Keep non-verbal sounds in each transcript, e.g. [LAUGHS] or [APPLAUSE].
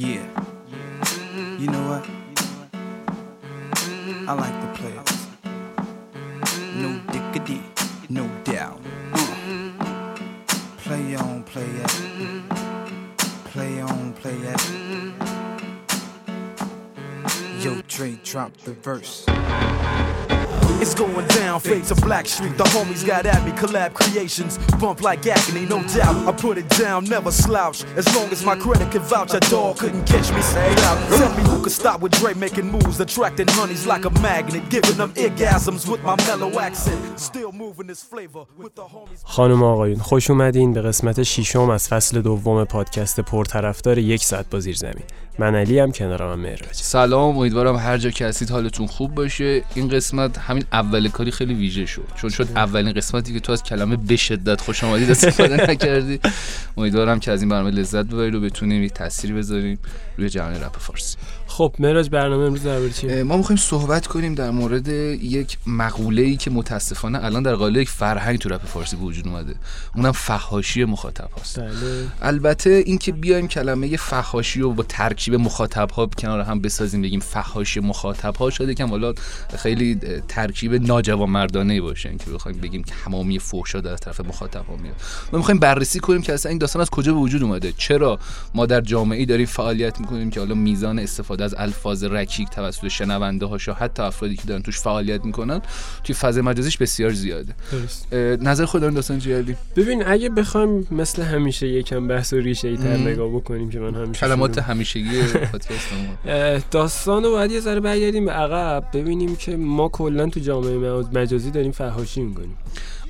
Yeah. You know what? I like the players. No dickity, no doubt. Uh. Play on, play it. Play on, play it. Yo, Dre, drop the verse. It's going down, fade to Black Street. The homies got at me, collab creations. Bump like agony, no doubt. I put it down, never slouch. As long as my credit can vouch, a dog couldn't catch me. Say. Tell me who could stop with Dre making moves, attracting honeys like a magnet, giving them orgasms with my mellow accent. Still moving this flavor with the homies. خانم آقایون خوش اومدین به قسمت ششم از فصل دوم پادکست پرطرفدار یک ساعت با زیر زمین. من علی هم کنارم مهراج سلام امیدوارم هر جا که هستید حالتون خوب باشه. این قسمت همین اول کاری خیلی ویژه شد چون شد اولین قسمتی که تو از کلمه به شدت خوش آمدید استفاده [LAUGHS] نکردی. امیدوارم که از این برنامه لذت ببرید و بتونیم یک تاثیری بذاریم روی جهان رپ فارسی. خب مهراج برنامه امروز درباره چیه؟ ما می‌خوایم صحبت کنیم در مورد یک مقوله ای که متاسفانه الان در قالب یک فرهنگ تو رپ فارسی به وجود اومده. اونم فحاشی مخاطب هاست. بله. البته اینکه بیایم کلمه فحاشی رو با ترکیب مخاطب ها کنار هم بسازیم بگیم فحاشی مخاطب ها شاید یکم حالا خیلی ترکیب ناجوانمردانه باشه اینکه بخوایم بگیم که تمامی فحشا در طرف مخاطب ها میاد. ما می‌خوایم بررسی کنیم که اصلا این داستان از کجا به وجود اومده. چرا ما در جامعه ای داریم فعالیت می‌کنیم که حالا میزان استفاده از الفاظ رکیک توسط شنونده هاش یا حتی افرادی که دارن توش فعالیت می‌کنن توی فضای مجازیش بسیار زیاده. درست. نظر خود دارین داستان جیالی ببین اگه بخوایم مثل همیشه یکم بحث و ریشه ای تر. نگاه بکنیم که من همیشه کلمات همیشگی [LAUGHS] پادکستمون اه، داستان رو باید یه ذره برگردیم به عقب ببینیم که ما کلا تو جامعه مجازی داریم فحاشی می‌کنیم.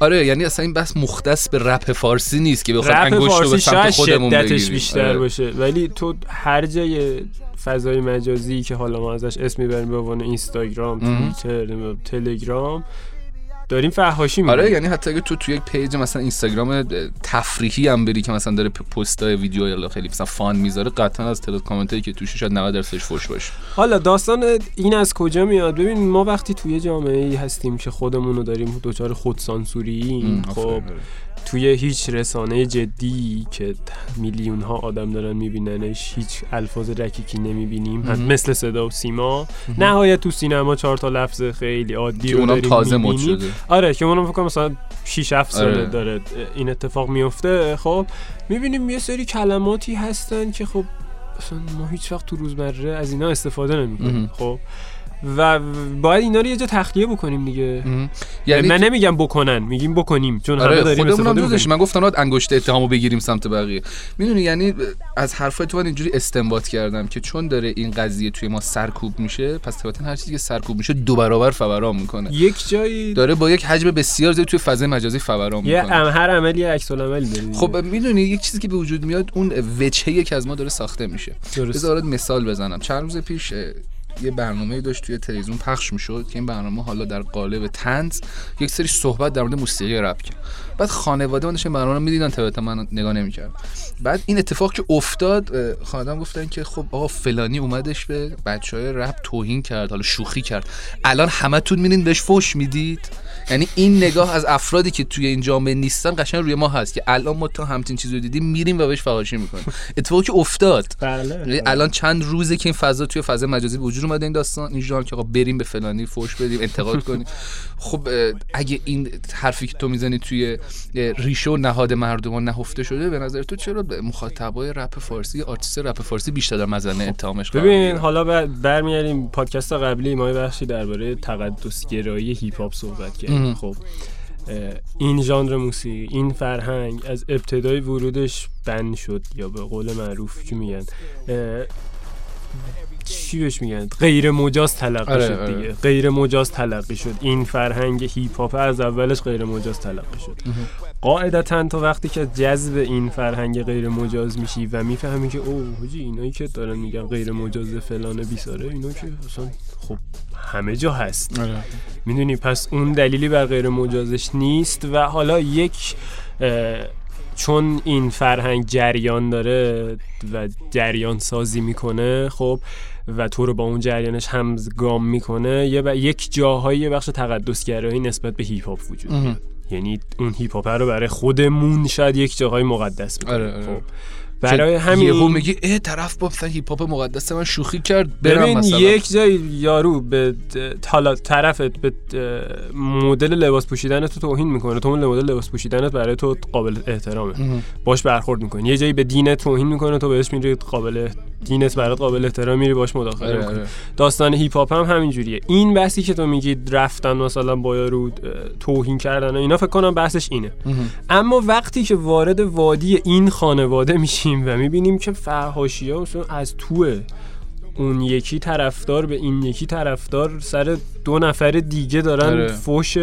آره یعنی اصلا این بحث مختص به رپ فارسی نیست که بخواد انگشت رو به سمت خودمون شدتش. بیشتر آره. باشه ولی تو هر جای فضای مجازی که حالا ما ازش اسم می‌بریم به عنوان اینستاگرام. توییتر تلگرام داریم فحاشی می‌کنیم آره یعنی حتی اگه تو تو یک page مثلا اینستاگرام تفریحی هم بری که مثلا داره پ- پستای ویدیو یا خیلی مثلا fun می‌ذاره قطعا از تعداد کامنت که توش شاید 90 درصدش فوش باشه. حالا داستان این از کجا میاد؟ ببین ما وقتی توی جامعه ای هستیم که خودمون رو داریم دچار خودسانسوری خب. توی هیچ رسانه جدی که میلیون ها آدم دارن میبیننش هیچ الفاظ رکیکی نمی‌بینیم. مثل صدا و سیما نهایت تو سینما چهار تا لفظ خیلی عادی که اونم داریم تازه مد می‌بینیم. شده آره که اونم فکر مثلا 6 7 ساله آره. داره این اتفاق میفته خب می‌بینیم یه سری کلماتی هستن که خب اصلا ما هیچ وقت تو روزمره از اینا استفاده نمی‌کنیم. خب و باید اینا رو یه جا تخلیه بکنیم دیگه. یعنی من نمیگم بکنن میگیم بکنیم چون همه آره داریم خودمون هم استفاده می‌کنیم من گفتم باید انگشت اتهامو بگیریم سمت بقیه. می‌دونی یعنی از حرفای تو من اینجوری استنباط کردم که چون داره این قضیه توی ما سرکوب میشه پس طبیعتا هر چیزی که سرکوب میشه دو برابر فوران می‌کنه. یک جایی داره با یک حجم بسیار زیاد توی فضای مجازی فوران یه می‌کنه. ام هر عملی یه عکس العملی داره. خب می‌دونی یک چیزی که به وجود میاد اون وجهه که از ما داره ساخته میشه. درست. بذار برات مثال بزنم. چند روز پیش یه برنامه داشت توی تلویزیون پخش می‌شد که این برنامه حالا در قالب تنز یک سری صحبت در مورد موسیقی رپ کرد. بعد خانواده من داشتن برنامه رو می‌دیدن طبیعتا من نگاه نمی‌کردم. بعد این اتفاق که افتاد خانواده گفتن که خب آقا فلانی اومدش به بچه های رپ توهین کرد حالا شوخی کرد. الان همتون میرین بهش فوش می‌دید. یعنی این نگاه از افرادی که توی این جامعه نیستن قشنگ روی ما هست که الان ما تا همچین چیزی رو دیدیم میریم و بهش فحاشی می‌کنیم. اتفاقی که افتاد. بله. یعنی الان چند روزه که این فضا توی فضای مجازی به وجود اومده این داستان. این ژانر که آقا بریم به فلانی فوش بدیم انتقاد کنیم. خب اگه این حرفی که تو می‌زنی توی اه، ریشه و نهاد مردمان نهفته شده به نظر تو چرا به مخاطبای رپ فارسی آرتیست رپ فارسی بیشتر در مظان اتهامه ببین؟ حالا بر- برمیگردیم پادکست قبلی ما بخشی درباره تقدس گرایی هیپ هاپ صحبت کردیم. خب این ژانر موسیقی این فرهنگ از ابتدای ورودش بند شد یا به قول معروف چی میگن چی بهش میگن؟ غیر مجاز تلقی آره، شد آره. دیگه. غیر مجاز تلقی شد. این فرهنگ هیپ هاپ از اولش غیر مجاز تلقی شد. قاعدتا تو وقتی که جذب این فرهنگ غیر مجاز میشی و می‌فهمی که اوه حاجی اینایی که دارن میگن غیر مجاز فلان بیساره اینا که اصلا خب همه جا هست. آره. می‌دونی پس اون دلیلی بر غیر مجازش نیست و حالا یک چون این فرهنگ جریان داره و جریان سازی می‌کنه خب و تو رو با اون جریانش همگام می‌کنه یه ب... یک جاهایی بخش تقدسگرایی نسبت به هیپ هاپ وجود. داره یعنی اون هیپ هاپ رو برای خودمون شاید یک جاهای مقدس بدونیم آره، آره. خب برای همین یهو میگی اه طرف با مثلا هیپ هاپ مقدس من شوخی کرد برم ببین مثلا. یک جای یارو به حالا طرفت به مدل لباس پوشیدن تو توهین می‌کنه. تو اون مدل لباس پوشیدنت برای تو قابل احترامه. باش برخورد می‌کنی. یه جایی به دینت توهین می‌کنه تو بهش میری قابل دینت برات قابل احترام میری باش مداخله آره، می‌کنی. آره. داستان هیپ هاپ هم همینجوریه این بحثی که تو میگی رفتن مثلا با یارو توهین کردن و اینا فکر کنم بحثش اینه. اما وقتی که وارد وادی این خانواده میشیم و می‌بینیم که فحاشی ها از توه اون یکی طرفدار به این یکی طرفدار سر دو نفر دیگه دارن آره. فوش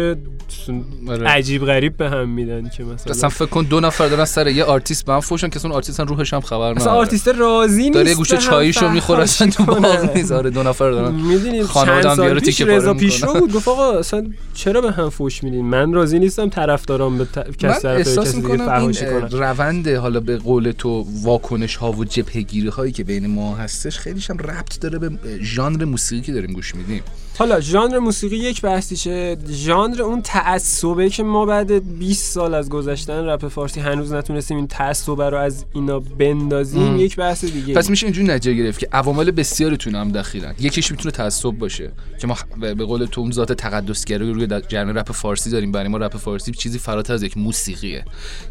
آره. عجیب غریب به هم میدن که مثلا اصلا فکر کن دو نفر دارن سر یه آرتیست به هم فوشن که اون آرتیست اصلا روحش هم خبر اصلا نداره آرتیست راضی نیست داره گوشه چاییشو می‌خوره اصلا تو باغ کنه. نیست آره دو نفر دارن می‌دونید خانواده چند هم سال بیاره پیش تیکه رضا. پیشرو بود گفت آقا اصلا چرا به هم فوش میدین من راضی نیستم طرفدارم به کس طرف کسی دیگه فحاشی کنن روند حالا به قول تو واکنش ها و جبهگیری هایی که بین ما هستش خیلیش هم ربط داره به ژانر موسیقی که داریم گوش میدیم حالا ژانر موسیقی یک بحثیشه. ژانر اون تعصبه که ما بعد 20 سال از گذشتن رپ فارسی هنوز نتونستیم این تعصبه رو از اینا بندازیم ام. یک بحث دیگه پس میشه اینجوری نتیجه گرفت که عوامل بسیاری تو هم دخیلن. یکیش می‌تونه تعصب باشه که ما به قول تو اون ذات تقدسگرایی روی جریان رپ فارسی داریم. برای ما رپ فارسی چیزی فراتر از یک موسیقیه.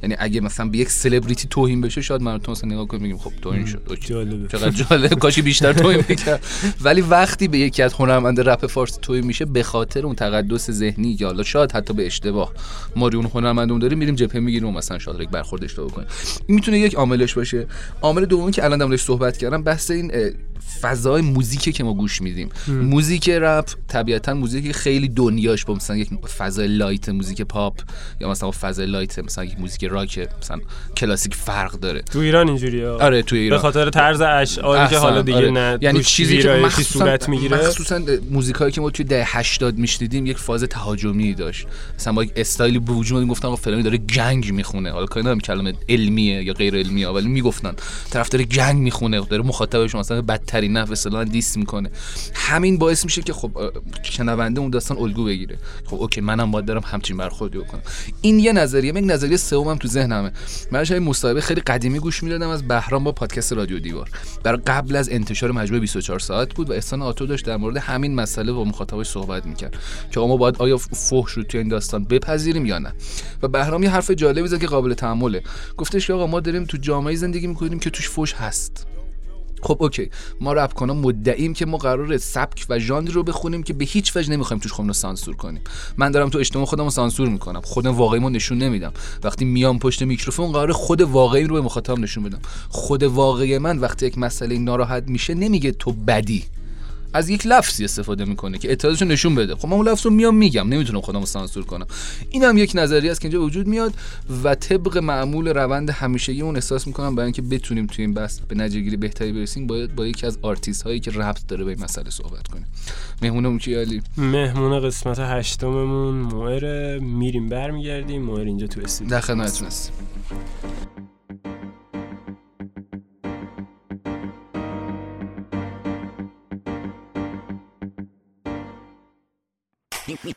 یعنی اگه مثلا به یک سلبریتی توهین بشه شاید من و تو مثلا نگاه کنیم میگیم خب توهین شد OK. جالبه. چقدر جالب. کاشی بیشتر توهین می‌کرد. ولی وقتی به یکی از هنرمند رپ فارسی توهین میشه به خاطر اون تقدس ذهنی یا حالا شاید حتی به اشتباه. ما اون هنرمندون داریم میریم جبهه می‌گیریم و مثلا شاید یک برخورد اشتباه کنیم. این می‌تونه یک عاملش باشه. عامل دومی که الان دارم صحبت کردم بحث این فضای موزیکی که ما گوش میدیم. موزیک رپ طبیعتا موزیکی خیلی دنیاش با مثلا یک فضای light موزیک پاپ یا مثلا فضای light مثلا یک موزیک راک مثلا کلاسیک فرق داره. تو ایران اینجوریه. آره توی به ایران خاطر طرز اشعاری که حالا دیگه آره. نه یعنی چیزی که مخصوصا صورت می‌گیره. مخصوصا موزیکایی که ما توی دهه 80 میشنیدیم یک فاز تهاجمی داشت. مثلا با یک استایلی به وجود اومد گفتن آقا فلانی داره gang می‌خونه. حالا کاری ندارم کلمه علمیه یا غیر علمیه ولی می‌گفتن. طرف داره gang می‌خونه داره مخاطبش مثلا بدترین نحو اصطلاحا diss می‌کنه. همین باعث میشه که خب شنونده اون داستان الگو بگیره. خب OK منم باید دارم همچین برخوردی بکنم. این یه نظریه یک نظریه سومم تو ذهنمه. من یه مصاحبه خیلی قدیمی گوش می‌دادم از بهرام با پادکست رادیو دیوار. برای قبل از انتشار مجموعه 24 ساعت بود و احسان آتو داشت در مورد همین مسئله با مخاطبش صحبت می‌کرد که ما باید آیا فحش رو توی این داستان بپذیریم یا نه؟ و بهرام یه حرف جالبی زد که قابل تحمله. گفتش که آقا ما داریم تو جامعه زندگی می‌کنیم که توش فحش هست. خب OK. ما رپ کنا مدعیم که ما قرار سبک و ژانری رو بخونیم که به هیچ وجه نمی‌خوایم توش خودمون سانسور کنیم. من دارم تو اجتماع خودم سانسور می‌کنم. خودم واقعیمو نشون نمیدم. وقتی میام پشت میکروفون قرار خود واقعی رو به مخاطب نشون بدم. خود واقعی من وقتی یک مسئله ناراحت میشه نمیگه تو بدی. از یک لفظی استفاده می‌کنه که اعتراضشو نشون بده. خب من اون لفظ رو میام میگم. نمی‌تونم خودم رو سانسور کنم. این هم یک نظریه است که اینجا وجود میاد و طبق معمول روند همیشگی اون احساس می‌کنم برای اینکه بتونیم توی این بحث به نتیجهگیری بهتری برسیم باید با یکی از آرتیست هایی که ربط داره به این مسئله صحبت کنیم. مهمونمون کی علی؟ مهمون قسمت هشتممون موهر میریم برمیگردیم. موهر اینجا تو استودیو. در خدمتتون هستیم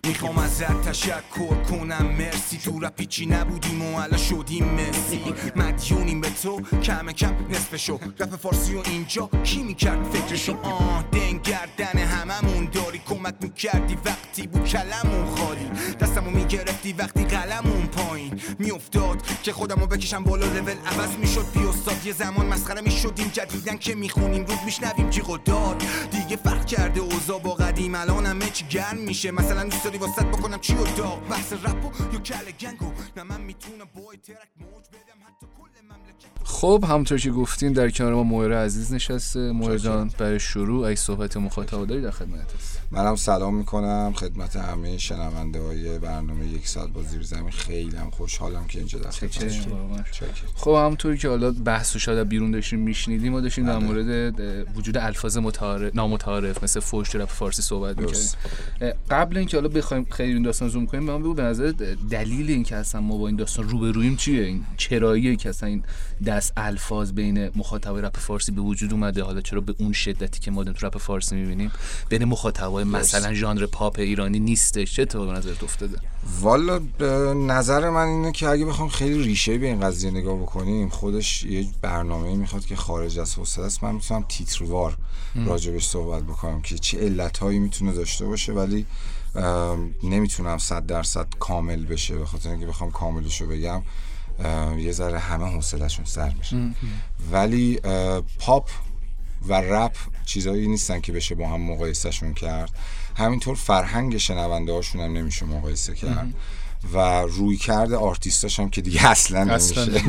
می‌خوام ازت تشکر کنم مرسی. تو رپی چی نبودیم و الان شدیم مسی. مدیونیم به تو کم کم نصفشو. رپ فارسی و اینجا کی می‌کرد فکرشو؟ آه دنگ گردن هممون داری. کمک می‌کردی وقتی بود کلمون خالی. دستمو می‌گرفتی وقتی قلمون پایین. میافتاد که خودمو بکشم بالا لول عوض می‌شد. بی استاد یه زمان مسخره می‌شدیم. جدیدن که می‌خونیم رود میشنویم جیغ دیگه فرق کرده اوضاع با قدیم. الان همه چی گرم میشه. مثلا دوست داری واسط بکنم چی و داغ بحث رپو یا کل گنگو نه من می‌تونم با ترک موج بدم حتی کل مملکت خب همونطور که گفتین در کنار ما موهر عزیز نشسته. موهر جان برای شروع ای صحبت مخاطب داری در خدمت هست منم سلام می‌کنم خدمت همه شنونده های برنامه یک ساعت با زیر زمین. خیلی هم خوشحالم که اینجا در. خب همونطوری که حالا بحث و شاید از بیرون داشتیم میشنیدیم ما داشتیم در بله. مورد وجود الفاظ متعارف نامتعارف مثل فوش رپ فارسی صحبت می‌کردیم درست. قبل اینکه که حالا بخوایم خیلی این داستان زوم کنیم به من بگو به نظر دلیل این که اصلا ما با این داستان روبرویم چیه؟ این چراییه که اصلا این دست الفاظ بین مخاطبای رپ فارسی به وجود اومده؟ حالا چرا به اون شدتی که ما تو رپ فارسی می‌بینیم بین مثلا ژانر پاپ ایرانی نیستش. چه تو به نظرت افتاده؟ والا نظر من اینه که اگه بخوام خیلی ریشه به این قضیه نگاه بکنیم خودش یه برنامه می‌خواد که خارج از حوصله است. من می‌تونم تیتروار راجبش صحبت بکنم که چه علتهایی می‌تونه داشته باشه ولی نمی‌تونم صد درصد کامل بشه به خاطر اینکه بخوام کاملشو بگم. یه ذره همه حوصلهشون سر میشه. ولی پاپ و رپ چیزایی نیستن که بشه با هم مقایسهشون کرد. همینطور فرهنگ شنونده هاشون هم نمیشه مقایسه کرد. و روی کرده آرتیستاش هم که دیگه اصلا نمیشه.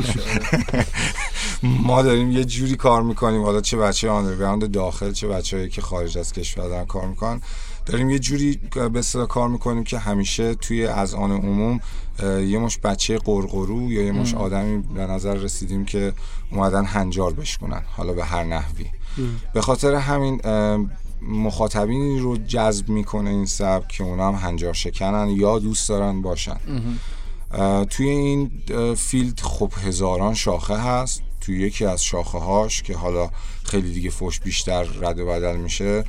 [LAUGHS] ما داریم یه جوری کار می‌کنیم. حالا چه بچه آندرگراند داخل چه بچه که خارج از کشور دارن کار می‌کنن. داریم یه جوری به کار می‌کنیم که همیشه توی از آن عموم یه مش بچه قرقرو یا یه مش آدمی به نظر رسیدیم که اومدن هنجار بشکنن. حالا به هر نحوی. به خاطر همین مخاطبینی رو جذب می‌کنه این سبک که اونا هم هنجار شکنن یا دوست دارن باشن. توی این فیلد خب هزاران شاخه هست. توی یکی از شاخه هاش که حالا خیلی دیگه فوش بیشتر رد و بدل میشه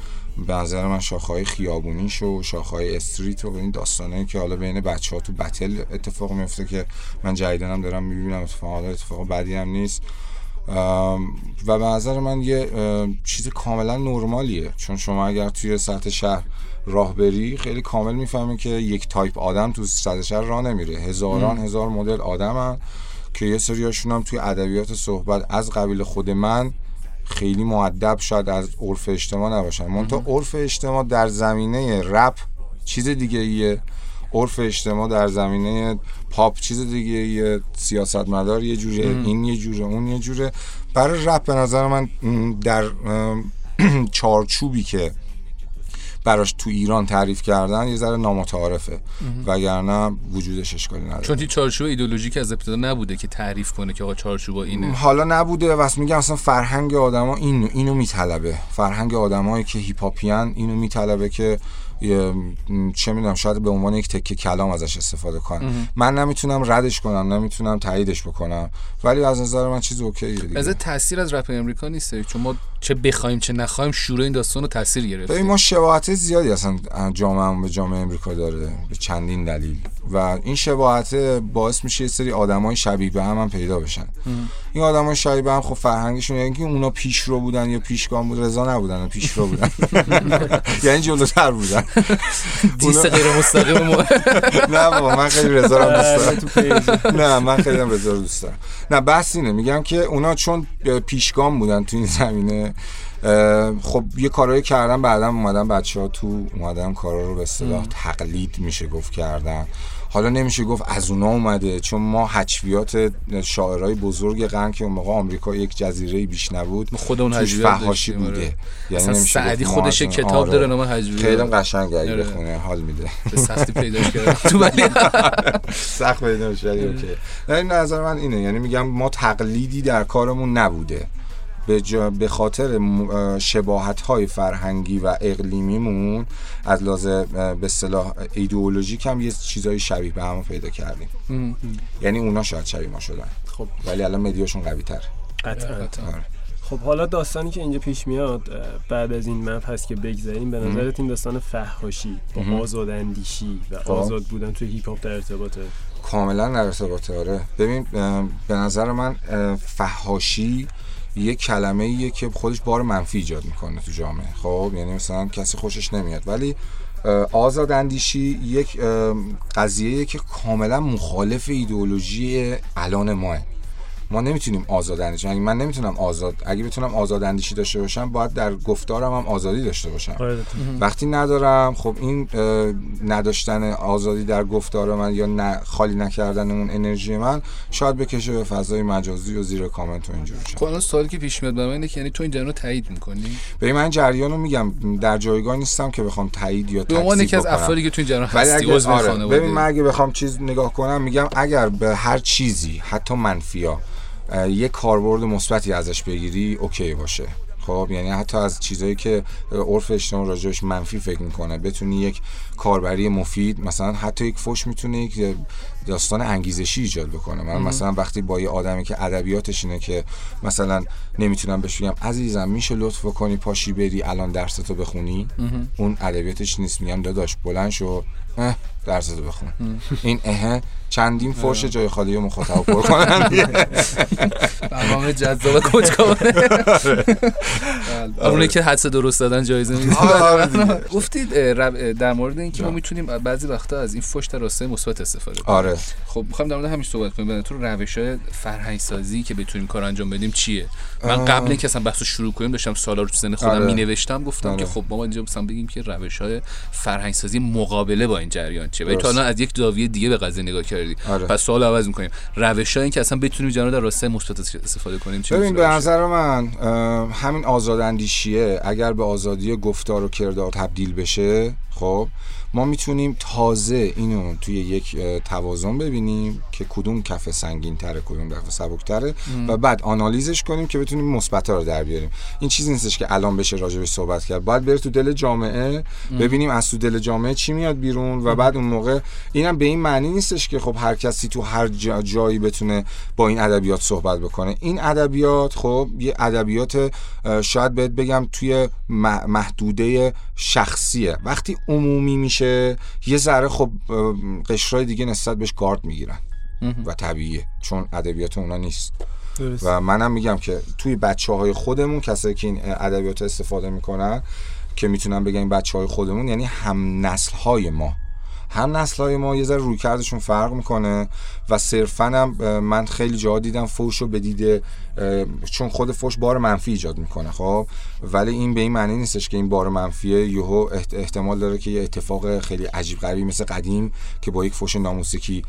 به نظر من شاخه های خیابونیش و شاخه های استریت و این داستانه که حالا بین بچه ها تو بتل اتفاق میفته که من جدیدنم دارم می‌بینم اتفاق حالا اتفاق بدی هم نیست. و به نظر من یه چیز کاملا نرمالیه. چون شما اگر توی سطح شهر راه بری خیلی کامل می‌فهمی که یک تایپ آدم تو سطح شهر راه نمیره. هزاران هزار مدل آدم هم که یه سریاشون هم توی ادبیات صحبت از قبیل خود من خیلی مؤدب شاید از عرف اجتماع نباشن. منتها عرف اجتماع در زمینه رپ چیز دیگه ایه عرف اجتماع در زمینه پاپ چیز دیگه یه سیاست مدار یه جوره این یه جوره اون یه جوره. برای رپ به نظر من در [CLEARS THROAT] چارچوبی که براش تو ایران تعریف کردن یه ذره نامتعارفه. وگرنه وجودش اشکالی نداره. چون چارچوب ایدولوژیک از ابتدا نبوده که تعریف کنه که آقا چارچوب اینه. حالا نبوده واسه میگم اصلا فرهنگ آدما اینو اینو میطلبه. فرهنگ آدمایی که هیپ اینو میطلبه که چه می‌دونم شاید به عنوان یک تکه کلام ازش استفاده کنم. من نمی‌تونم ردش کنم نمی‌تونم تاییدش بکنم ولی از نظر من چیز اوکیه دیگه. از تاثیر از رپ امریکا نیست چون ما چه بخوایم چه نخوایم شروع این داستان رو تاثیر گرفته ببین ما شباهت زیادی اصلا جامعه به جامعه امریکا داره به چندین دلیل. و این شباهت باعث میشه یه سری آدمای شبیه به هم, هم پیدا بشن. این آدمای شبیه به هم خب فرهنگشون یعنی که اونا پیشرو بودن یا پیشگام بود رضا نبودن پیشرو بودن. [LAUGHS] یعنی جلوتر بودن. دیست غیر مستقیم نه بابا من خیلی رضا رو دوست دارم نه من خیلی رضا رو دوست دارم نه بحث اینه میگم که اونا چون پیشگام بودن تو این زمینه خب یه کارایی کردن بعدا اومدن بچه ها تو اومدن کارا رو به اصطلاح تقلید میشه گفت کردن حالا نمیشه گفت از اونا اومده چون ما حچویات شاعرای بزرگ قرن که اون موقع آمریکا یک جزیره بیش نبود خود اون فحاشی بوده. آره. یعنی نمیشه سعدی خودش کتاب آره. داره نام حجویه خیلی قشنگ اگه آره. بخونه حال میده. [LAUGHS] به سختی پیداش کردم. [LAUGHS] تو ولی سخت پیدا میشه okay. این نظر من اینه یعنی میگم ما تقلیدی در کارمون نبوده. به, به خاطر شباهت های فرهنگی و اقلیمیمون از لحاظ به اصطلاح ایدئولوژیک هم یه چیزای شبیه به هم پیدا کردیم. یعنی اونا شاید شبیه ما شدن. خب. ولی الان media شون قوی تر آره. خب حالا داستانی که اینجا پیش میاد بعد از این مبحث که بگذاریم به نظرت این داستان فحاشی با آزاد اندیشی و خب. آزاد بودن توی هیپ هاپ در ارتباطه؟ کاملا در ارتباطه آره. ببین به نظر من فحاشی یه کلمه ایه که خودش بار منفی ایجاد می‌کنه تو جامعه. خب یعنی مثلا کسی خوشش نمیاد. ولی آزاد اندیشی یک قضیه که کاملا مخالف ایدئولوژی الان ماه. ما نمی‌تونیم آزاد اندیشی یعنی من نمی‌تونم آزاد اگه بتونم آزاد اندیشی داشته باشم باید در گفتارم هم آزادی داشته باشم. آره، وقتی ندارم خب این نداشتن آزادی در گفتار من یا خالی نکردن اون انرژی من شاید بکشه به فضای مجازی و زیر کامنت و اینجوری خب الان سوالی که پیش میاد برای اینه که یعنی تو این جریان رو تایید می‌کنی؟ به من جریان رو میگم. در جایگاه نیستم که بخوام تایید یا تکذیب بکنم یکی از افرادی که تو این جریان هستی عضو آره. ببین من اگه بخوام چیز نگاه کنم میگم اگر به هر چیزی حتی منفیا یه کاربرد مثبتی ازش بگیری اوکی باشه. خب یعنی حتی از چیزایی که عرف اجتماع راجعش منفی فکر می‌کنه بتونی یک کاربری مفید مثلا حتی یک فوش می‌تونه یک داستان انگیزشی ایجاد بکنه. من مثلا وقتی با یه آدمی که ادبیاتش اینه که مثلا نمی‌تونم بهش بگم عزیزم میشه لطف کنی پاشی بری الان درستو بخونی؟ اون ادبیاتش نیست. میگم داداش بلند شو. اه درستو بخون این اه چندین فوش جای خالی مخاطب پر کنن. [LAUGHS] برنامه جذاب کنجکاوانه. [LAUGHS] اونه که حدس درست دادن جایزه می‌گیره آره گفتید اه، رب- در مورد اینکه ما می‌تونیم بعضی وقتا از این فوش در راستای مثبت استفاده کنیم. آره. خب می‌خوام در مورد همین صحبت کنیم. تو روش های فرهنگ سازی که بتونیم کار انجام بدیم چیه؟ من قبل اینکه اصلا بحث رو شروع کنیم داشتم سوالا رو تو ذهن خودم آره. می نوشتم گفتم آره. که خب ما اینجا مثلا بگیم که روش های فرهنگ سازی مقابله با این جریان. چیه ولی تو. الان از یک زاویه دیگه به قضیه نگاه کردی آره. پس سوال عوض می‌کنیم روش های که اصلا بتونیم رو در راستای مثبت استفاده کنیم چه ببین به؟ نظر من همین آزاداندیشیه اگر به آزادی گفتار و کردار تبدیل بشه خب ما می‌تونیم تازه اینو توی یک توازن ببینیم که کدوم کف سنگین تره کدوم کف سبک تره و بعد آنالیزش کنیم که بتونیم مثبت رو در بیاریم. این چیزی نیستش که الان بشه راجبش صحبت کرد. باید بره تو دل جامعه ببینیم از تو دل جامعه چی میاد بیرون و بعد اون موقع اینم به این معنی نیستش که خب هر کسی تو هر جا- جایی بتونه با این ادبیات صحبت بکنه. این ادبیات خب یه ادبیات شاید بهت بگم توی محدوده شخصیه. وقتی عمومی میشه یه ذره خب قشرهای دیگه نسبت بهش گارد می‌گیرن. و طبیعیه چون ادبیات اونا نیست. درست. و منم میگم که توی بچه های خودمون کسایی که این ادبیات استفاده می‌کنن که می‌تونم بگم بچه های خودمون یعنی هم نسل های ما. هم نسل های ما یه ذره روی کردشون فرق می‌کنه و صرفا هم من خیلی جا دیدم فوش رو بدیده چون خود فوش بار منفی ایجاد می‌کنه خب؟ ولی این به این معنی نیستش که این بار منفی یهو احت- احتمال داره که یه اتفاق خیلی عجیب غریبی مثل قدیم که با یک فوش ناموسیکی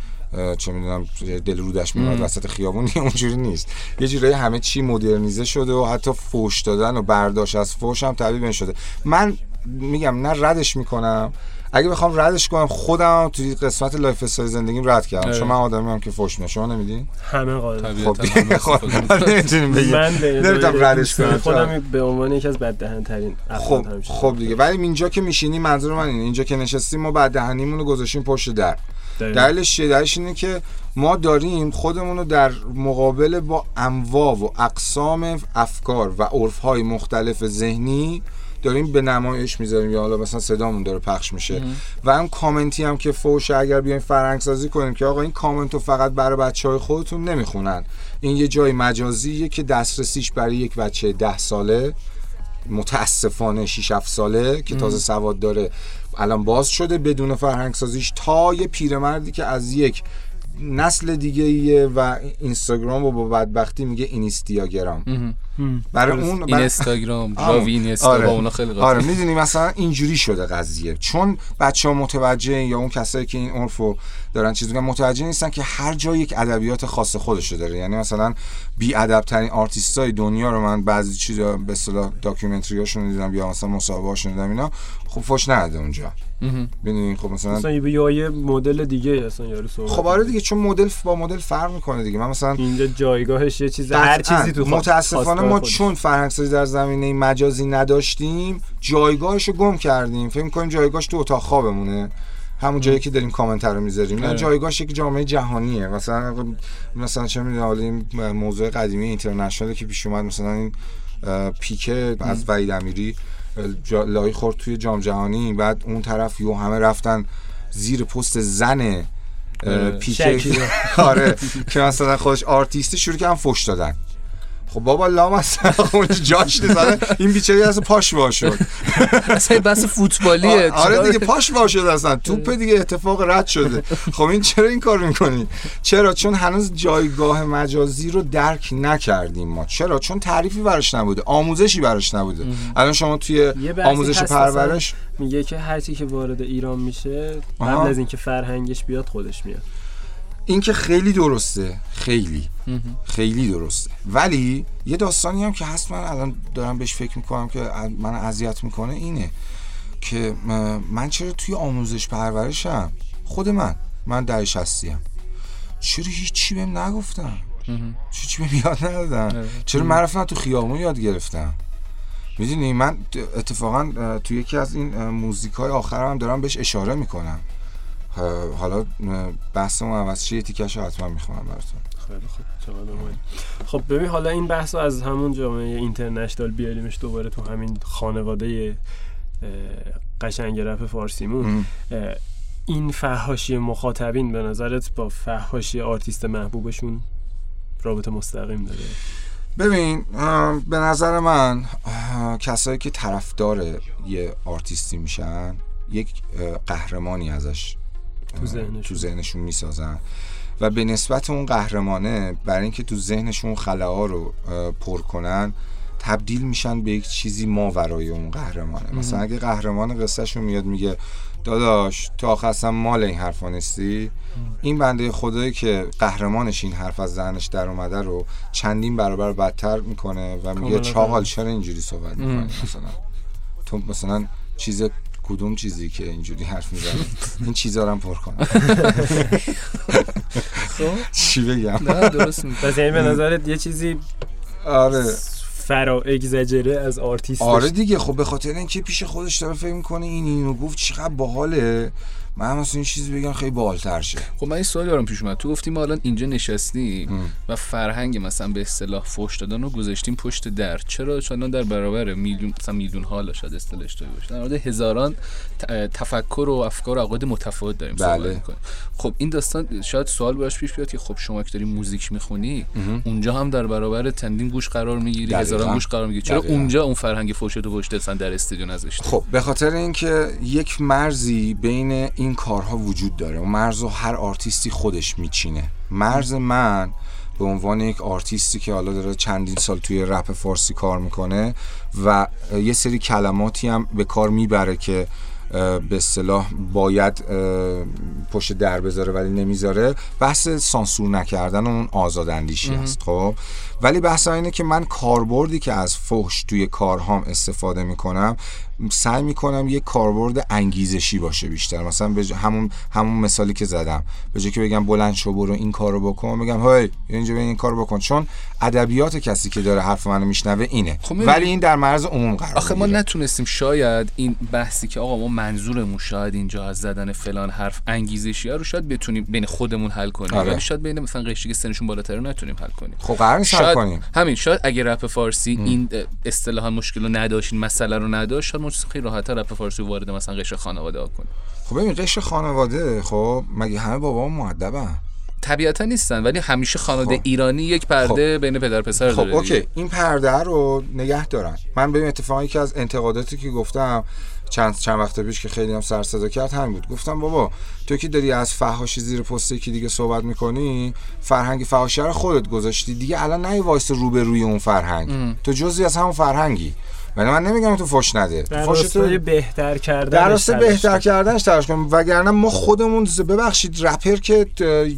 چه می‌دونم دل رودش میاد وسط خیابون اونجوری نیست. یه جورایی همه چی مدرنیزه شده و حتی فوش دادن و برداشت از فوش هم تبدیل به شده. من میگم نه ردش می‌کنم اگه بخوام ردش کنم خودم توی قسمت lifestyle زندگیم رد کردم. آره. چون من آدمی هم که فوش میدم شما نمیدین همه قاعدتا خب خب. نمی‌تونیم بگیم. من نمی‌تونم ردش کنم خودم به عنوان یکی از بددهن ترین افراد خب خب دیگه. ولی اینجا که میشینی منظور من اینه. اینجا که نشستیم ما بددهنیمون رو گذاشتیم پشت در. دلیلش چیه؟ دلیلش اینه که ما داریم خودمون رو در مقابل با انواع و اقسام افکار و عرفهای مختلف ذهنی داریم به نمایش می‌ذاریم یا حالا مثلا صدامون داره پخش میشه. و هم کامنتی هم که فوشه اگر بیایم فرهنگ سازی کنیم که آقا این کامنت رو فقط برای بچه های خودتون نمی‌خونن. این یه جای مجازیه که دسترسیش برای یک بچه ده ساله متاسفانه 6 7 ساله که تازه سواد داره. الان باز شده بدون فرهنگ سازیش تا یه پیرمردی که از یک نسل دیگه ایه و اینستاگرام رو با بدبختی میگه اینستیاگرام برای اون این برای- اینستاگرام آره. جاوی اینستا آره. با اونا خیلی قاطی. آره می‌دونی مثلا اینجوری شده قضیه. چون بچه ها متوجه یا اون کسایی که این عرف رو دارن چیز میگن متوجه نیستن که هر جا یک ادبیات خاص خودشو داره. یعنی مثلا بی ادب ترین آرتیست های دنیا رو من بعضی چیزا به اصطلاح داکیومنتری هاشون دیدم یا مثلا مصاحبه هاشون دیدم اینا خب فوش نده اونجا. ببینید خب مثلا مثلا یه یه مدل دیگه اصلا یارو صحبت خب آره دیگه چون مدل با مدل فرق می‌کنه دیگه. من مثلا اینجا جایگاهش یه چیز هر. چیزی تو متاسفانه ما خودش. چون فرهنگسازی در زمینه مجازی نداشتیم جایگاهش رو گم کردیم. فکر کنیم جایگاهش تو اتاق خوابمونه. همون جایی که داریم کامنت رو می‌ذاریم. نه آره. جایگاهش یک جامعه جهانیه. مثلا مثلا چه می‌دونم حالا این موضوع قدیمی اینترنشنال که پیش اومد. مثلا این پیکه از وحید امیری. لای خورد توی جام جهانی بعد اون طرف یو همه رفتن زیر پست زن. پیکه. [LAUGHS] آره که مثلا خودش آرتیستی شروع کردن فوش دادن خب بابا لام اونجا جاش نیست. آره، این بیچاره اصلا پاش وا شد. اصلا بحث فوتبالیه. آره دیگه پاش وا شد اصلا. توپ دیگه اتفاق رد شده. خب این چرا این کار می‌کنی؟ چرا؟ چون هنوز جایگاه مجازی رو درک نکردیم ما. چرا؟ چون تعریفی براش نبوده آموزشی براش نبوده. الان شما توی آموزش پرورش میگه که هر چی که وارد ایران میشه قبل. از اینکه فرهنگش بیاد خودش میاد. این که خیلی درسته خیلی خیلی درسته. ولی یه داستانی هم که هست من الان دارم بهش فکر می‌کنم که من اذیت می‌کنه اینه که من چرا توی آموزش پرورشم؟ خود من. من در شستیم چرا هیچی بهم نگفتن؟ چرا چی بهم یاد ندادن. چرا من رفتم تو خیابون یاد گرفتم؟ می‌دونی من اتفاقا توی یکی از این موزیک های آخر هم دارم بهش اشاره می‌کنم. حالا بحثمون عوض شه تیکش حتما می‌خونم براتون. خیلی خوب خب ببین حالا این بحث رو از همون جامعه international بیاریمش دوباره تو همین خانواده قشنگ رپ فارسیمون. این فحاشی مخاطبین به نظرت با فهاشی آرتیست محبوبشون رابطه مستقیم داره؟ ببین به نظر من کسایی که طرفدار یه آرتیستی میشن یک قهرمانی ازش تو ذهنشون, تو ذهنشون می‌سازن. و به نسبت اون قهرمانه برای اینکه تو ذهنشون خلاها رو پر کنن تبدیل میشن به یک چیزی ما ورای اون قهرمانه. مثلا اگه قهرمان قصهشون میاد میگه داداش تو آخر مال این حرفا نیستی؟ این بنده خدایی که قهرمانش این حرف از دهنش در اومده رو چندین برابر بدتر می‌کنه و میگه چاقال چرا اینجوری صحبت می‌کنی؟ مثلا. تو مثلا چیز کدوم چیزی که اینجوری حرف می‌زنه این چیزا رو هم پر کنم خب. چی بگم؟ نه درست پس یعنی به نظرت یه چیزی آره. فرا اگزاجره از آرتیست آره دیگه خب به خاطر اینکه پیش خودش داره فکر می‌کنه این اینو گفت چقدر باحاله. من مثلا این چیزی بگم خیلی بالتر شه. خب من این سوالی دارم پیش اومد. تو گفتی ما الان اینجا نشستیم و فرهنگ مثلا به اصطلاح فوش دادن رو گذاشتیم پشت در. چرا؟ چون در برابر میلیون مثلا میلیون حالا شاید اصطلاحش باشه. در هزاران تفکر و افکار و عقاید متفاوت داریم بله. خب این داستان شاید سوال باش پیش بیاد که خب شما که داری موزیک می‌خونی اونجا هم در برابر تندین گوش قرار می‌گیری هزاران گوش قرار می‌گیری. چرا اونجا اون فرهنگ فوش تو پشت در استودیو نذاشتی؟ خب به خاطر اینکه یک مرزی بین این کارها وجود داره. و مرز و هر آرتیستی خودش میچینه. مرز من به عنوان یک آرتیستی که حالا داره چندین سال توی رپ فارسی کار می‌کنه و یه سری کلماتی هم به کار می‌بره که به اصطلاح باید پشت در بذاره ولی نمی‌ذاره. بحث سانسور نکردن اون آزاداندیشی است خب؟ ولی بحث اینه که من کاربردی که از فحش توی کارهام استفاده می‌کنم سعی می‌کنم یه کاربرد انگیزشی باشه بیشتر. مثلا به همون همون مثالی که زدم. به جای که بگم بلند شو برو این کارو بکن بگم هی اینجا این کارو بکن. چون ادبیات کسی که داره حرف منو میشنوه اینه. خب ولی این در مرز عموم قرار آخه ما نتونستیم شاید این بحثی که آقا ما منظورمون شاید اینجا از زدن فلان حرف انگیزشی رو شاید بتونیم بین خودمون حل کنیم. آره. ولی شاید بین مثلا قشری که سنشون بالاتر نتونیم حل کنیم. خب قرار شاید کنیم. همین شاید اگه رپ فارسی این اصطلاحا مشکل رو نداشت این مسئله رو نداشت شاید ما خیلی راحت‌تر رپ فارسی وارد مثلا قشر خانواده ها کنیم خب ببین قشر خانواده خب مگه همه بابا مؤدبن طبیعتا نیستن ولی همیشه خانواده خب. ایرانی یک پرده خب. بین پدر پسر خب داره okay. این پرده رو نگه دارن. من ببین اتفاقی که از انتقاداتی که گفتم چند چند وقت پیش که خیلی هم سر و صدا کرد همین بود. گفتم بابا تو که داری از فحاشی زیر پسته که دیگه صحبت می‌کنی فرهنگ فحاشی رو خودت گذاشتی. دیگه الان نه وایسا روی اون فرهنگ. تو جزی از همون فرهنگی. ولی من نمیگم تو فوش نده. در تو بهتر کردن در بهتر کردنش تلاش کن. وگرنه ما خودمون ببخشید رپر که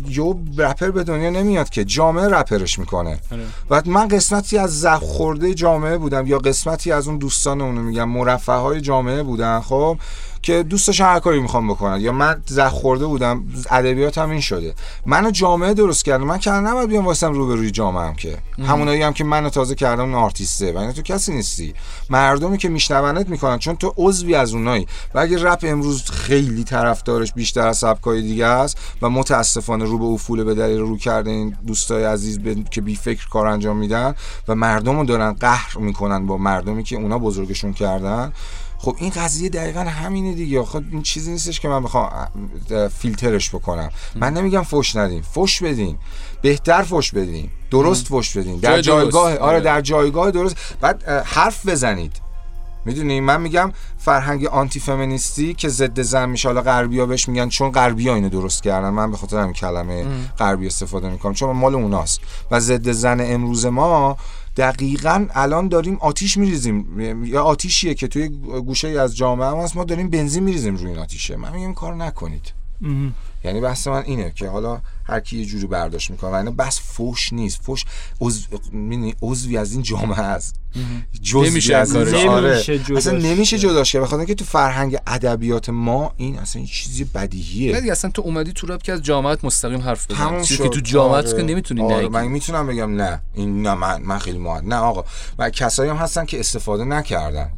یو رپر به دنیا نمیاد که جامعه رپرش می‌کنه. آره. و من قسمتی از زخ خورده جامعه بودم یا قسمتی از اون دوستان اونو میگم مرفه های جامعه بودن خب؟ که دوستش هر کاری می‌خوام بکنن. یا من زخ خورده بودم ادبیات هم این شده. منو جامعه درست کردم من که نباید بیام واسم روبروی جامعه هم که. همونایی هم که منو تازه کردم اون آرتیسته. و تو کسی نیستی. مردمی که میشنونت می‌کنن. چون تو عضوی از اونایی. و اگه رپ امروز خیلی طرفدارش بیشتر از سبکای دیگه است و متاسفانه رو به افول به دلیل رو کرده این دوستای عزیز که بی فکر کار انجام میدن و مردمو دارن قهر می‌کنن با مردمی که اونا بزرگشون کردن خب این قضیه دقیقا همینه دیگه. خب این چیزی نیستش که من بخوام فیلترش بکنم. من نمیگم فوش ندین. فوش بدین. بهتر فوش بدین. درست فوش بدین. در جایگاه آره, آره. در جایگاه درست. بعد حرف بزنید. می‌دونی؟ من میگم فرهنگ آنتی فمینیستی که ضد زن میشه حالا غربیا بهش میگن چون غربیا اینو درست کردن. من به خاطر همین کلمه غربی استفاده می‌کنم. چون مال اوناست. و ضد زن امروز ما دقیقا الان داریم آتیش میریزیم. یا آتیشیه که توی گوشه از جامعه هست ما داریم بنزین میریزیم روی این آتیشه. من میگم کار نکنید. یعنی بحث من اینه که حالا هر کی یه جوری برداشت می‌کنه و اینا بس فوش نیست. فوش عضو عضوی از این جامعه است. نمیشه از این. آره. اصلا نمیشه کرد. جداش کرد. بخاطر اینکه تو فرهنگ ادبیات ما این اصلا یه چیزی بدیهیه. ولی اصلا تو اومدی تو رپ که از جامعت مستقیم حرف بزنی. چیزی که تو جامعت آره. که نمی‌تونی آره. نگی. من می‌تونم بگم نه. این نه من من خیلی مهم نه آقا. و کسایی هم هستن که استفاده نکردن.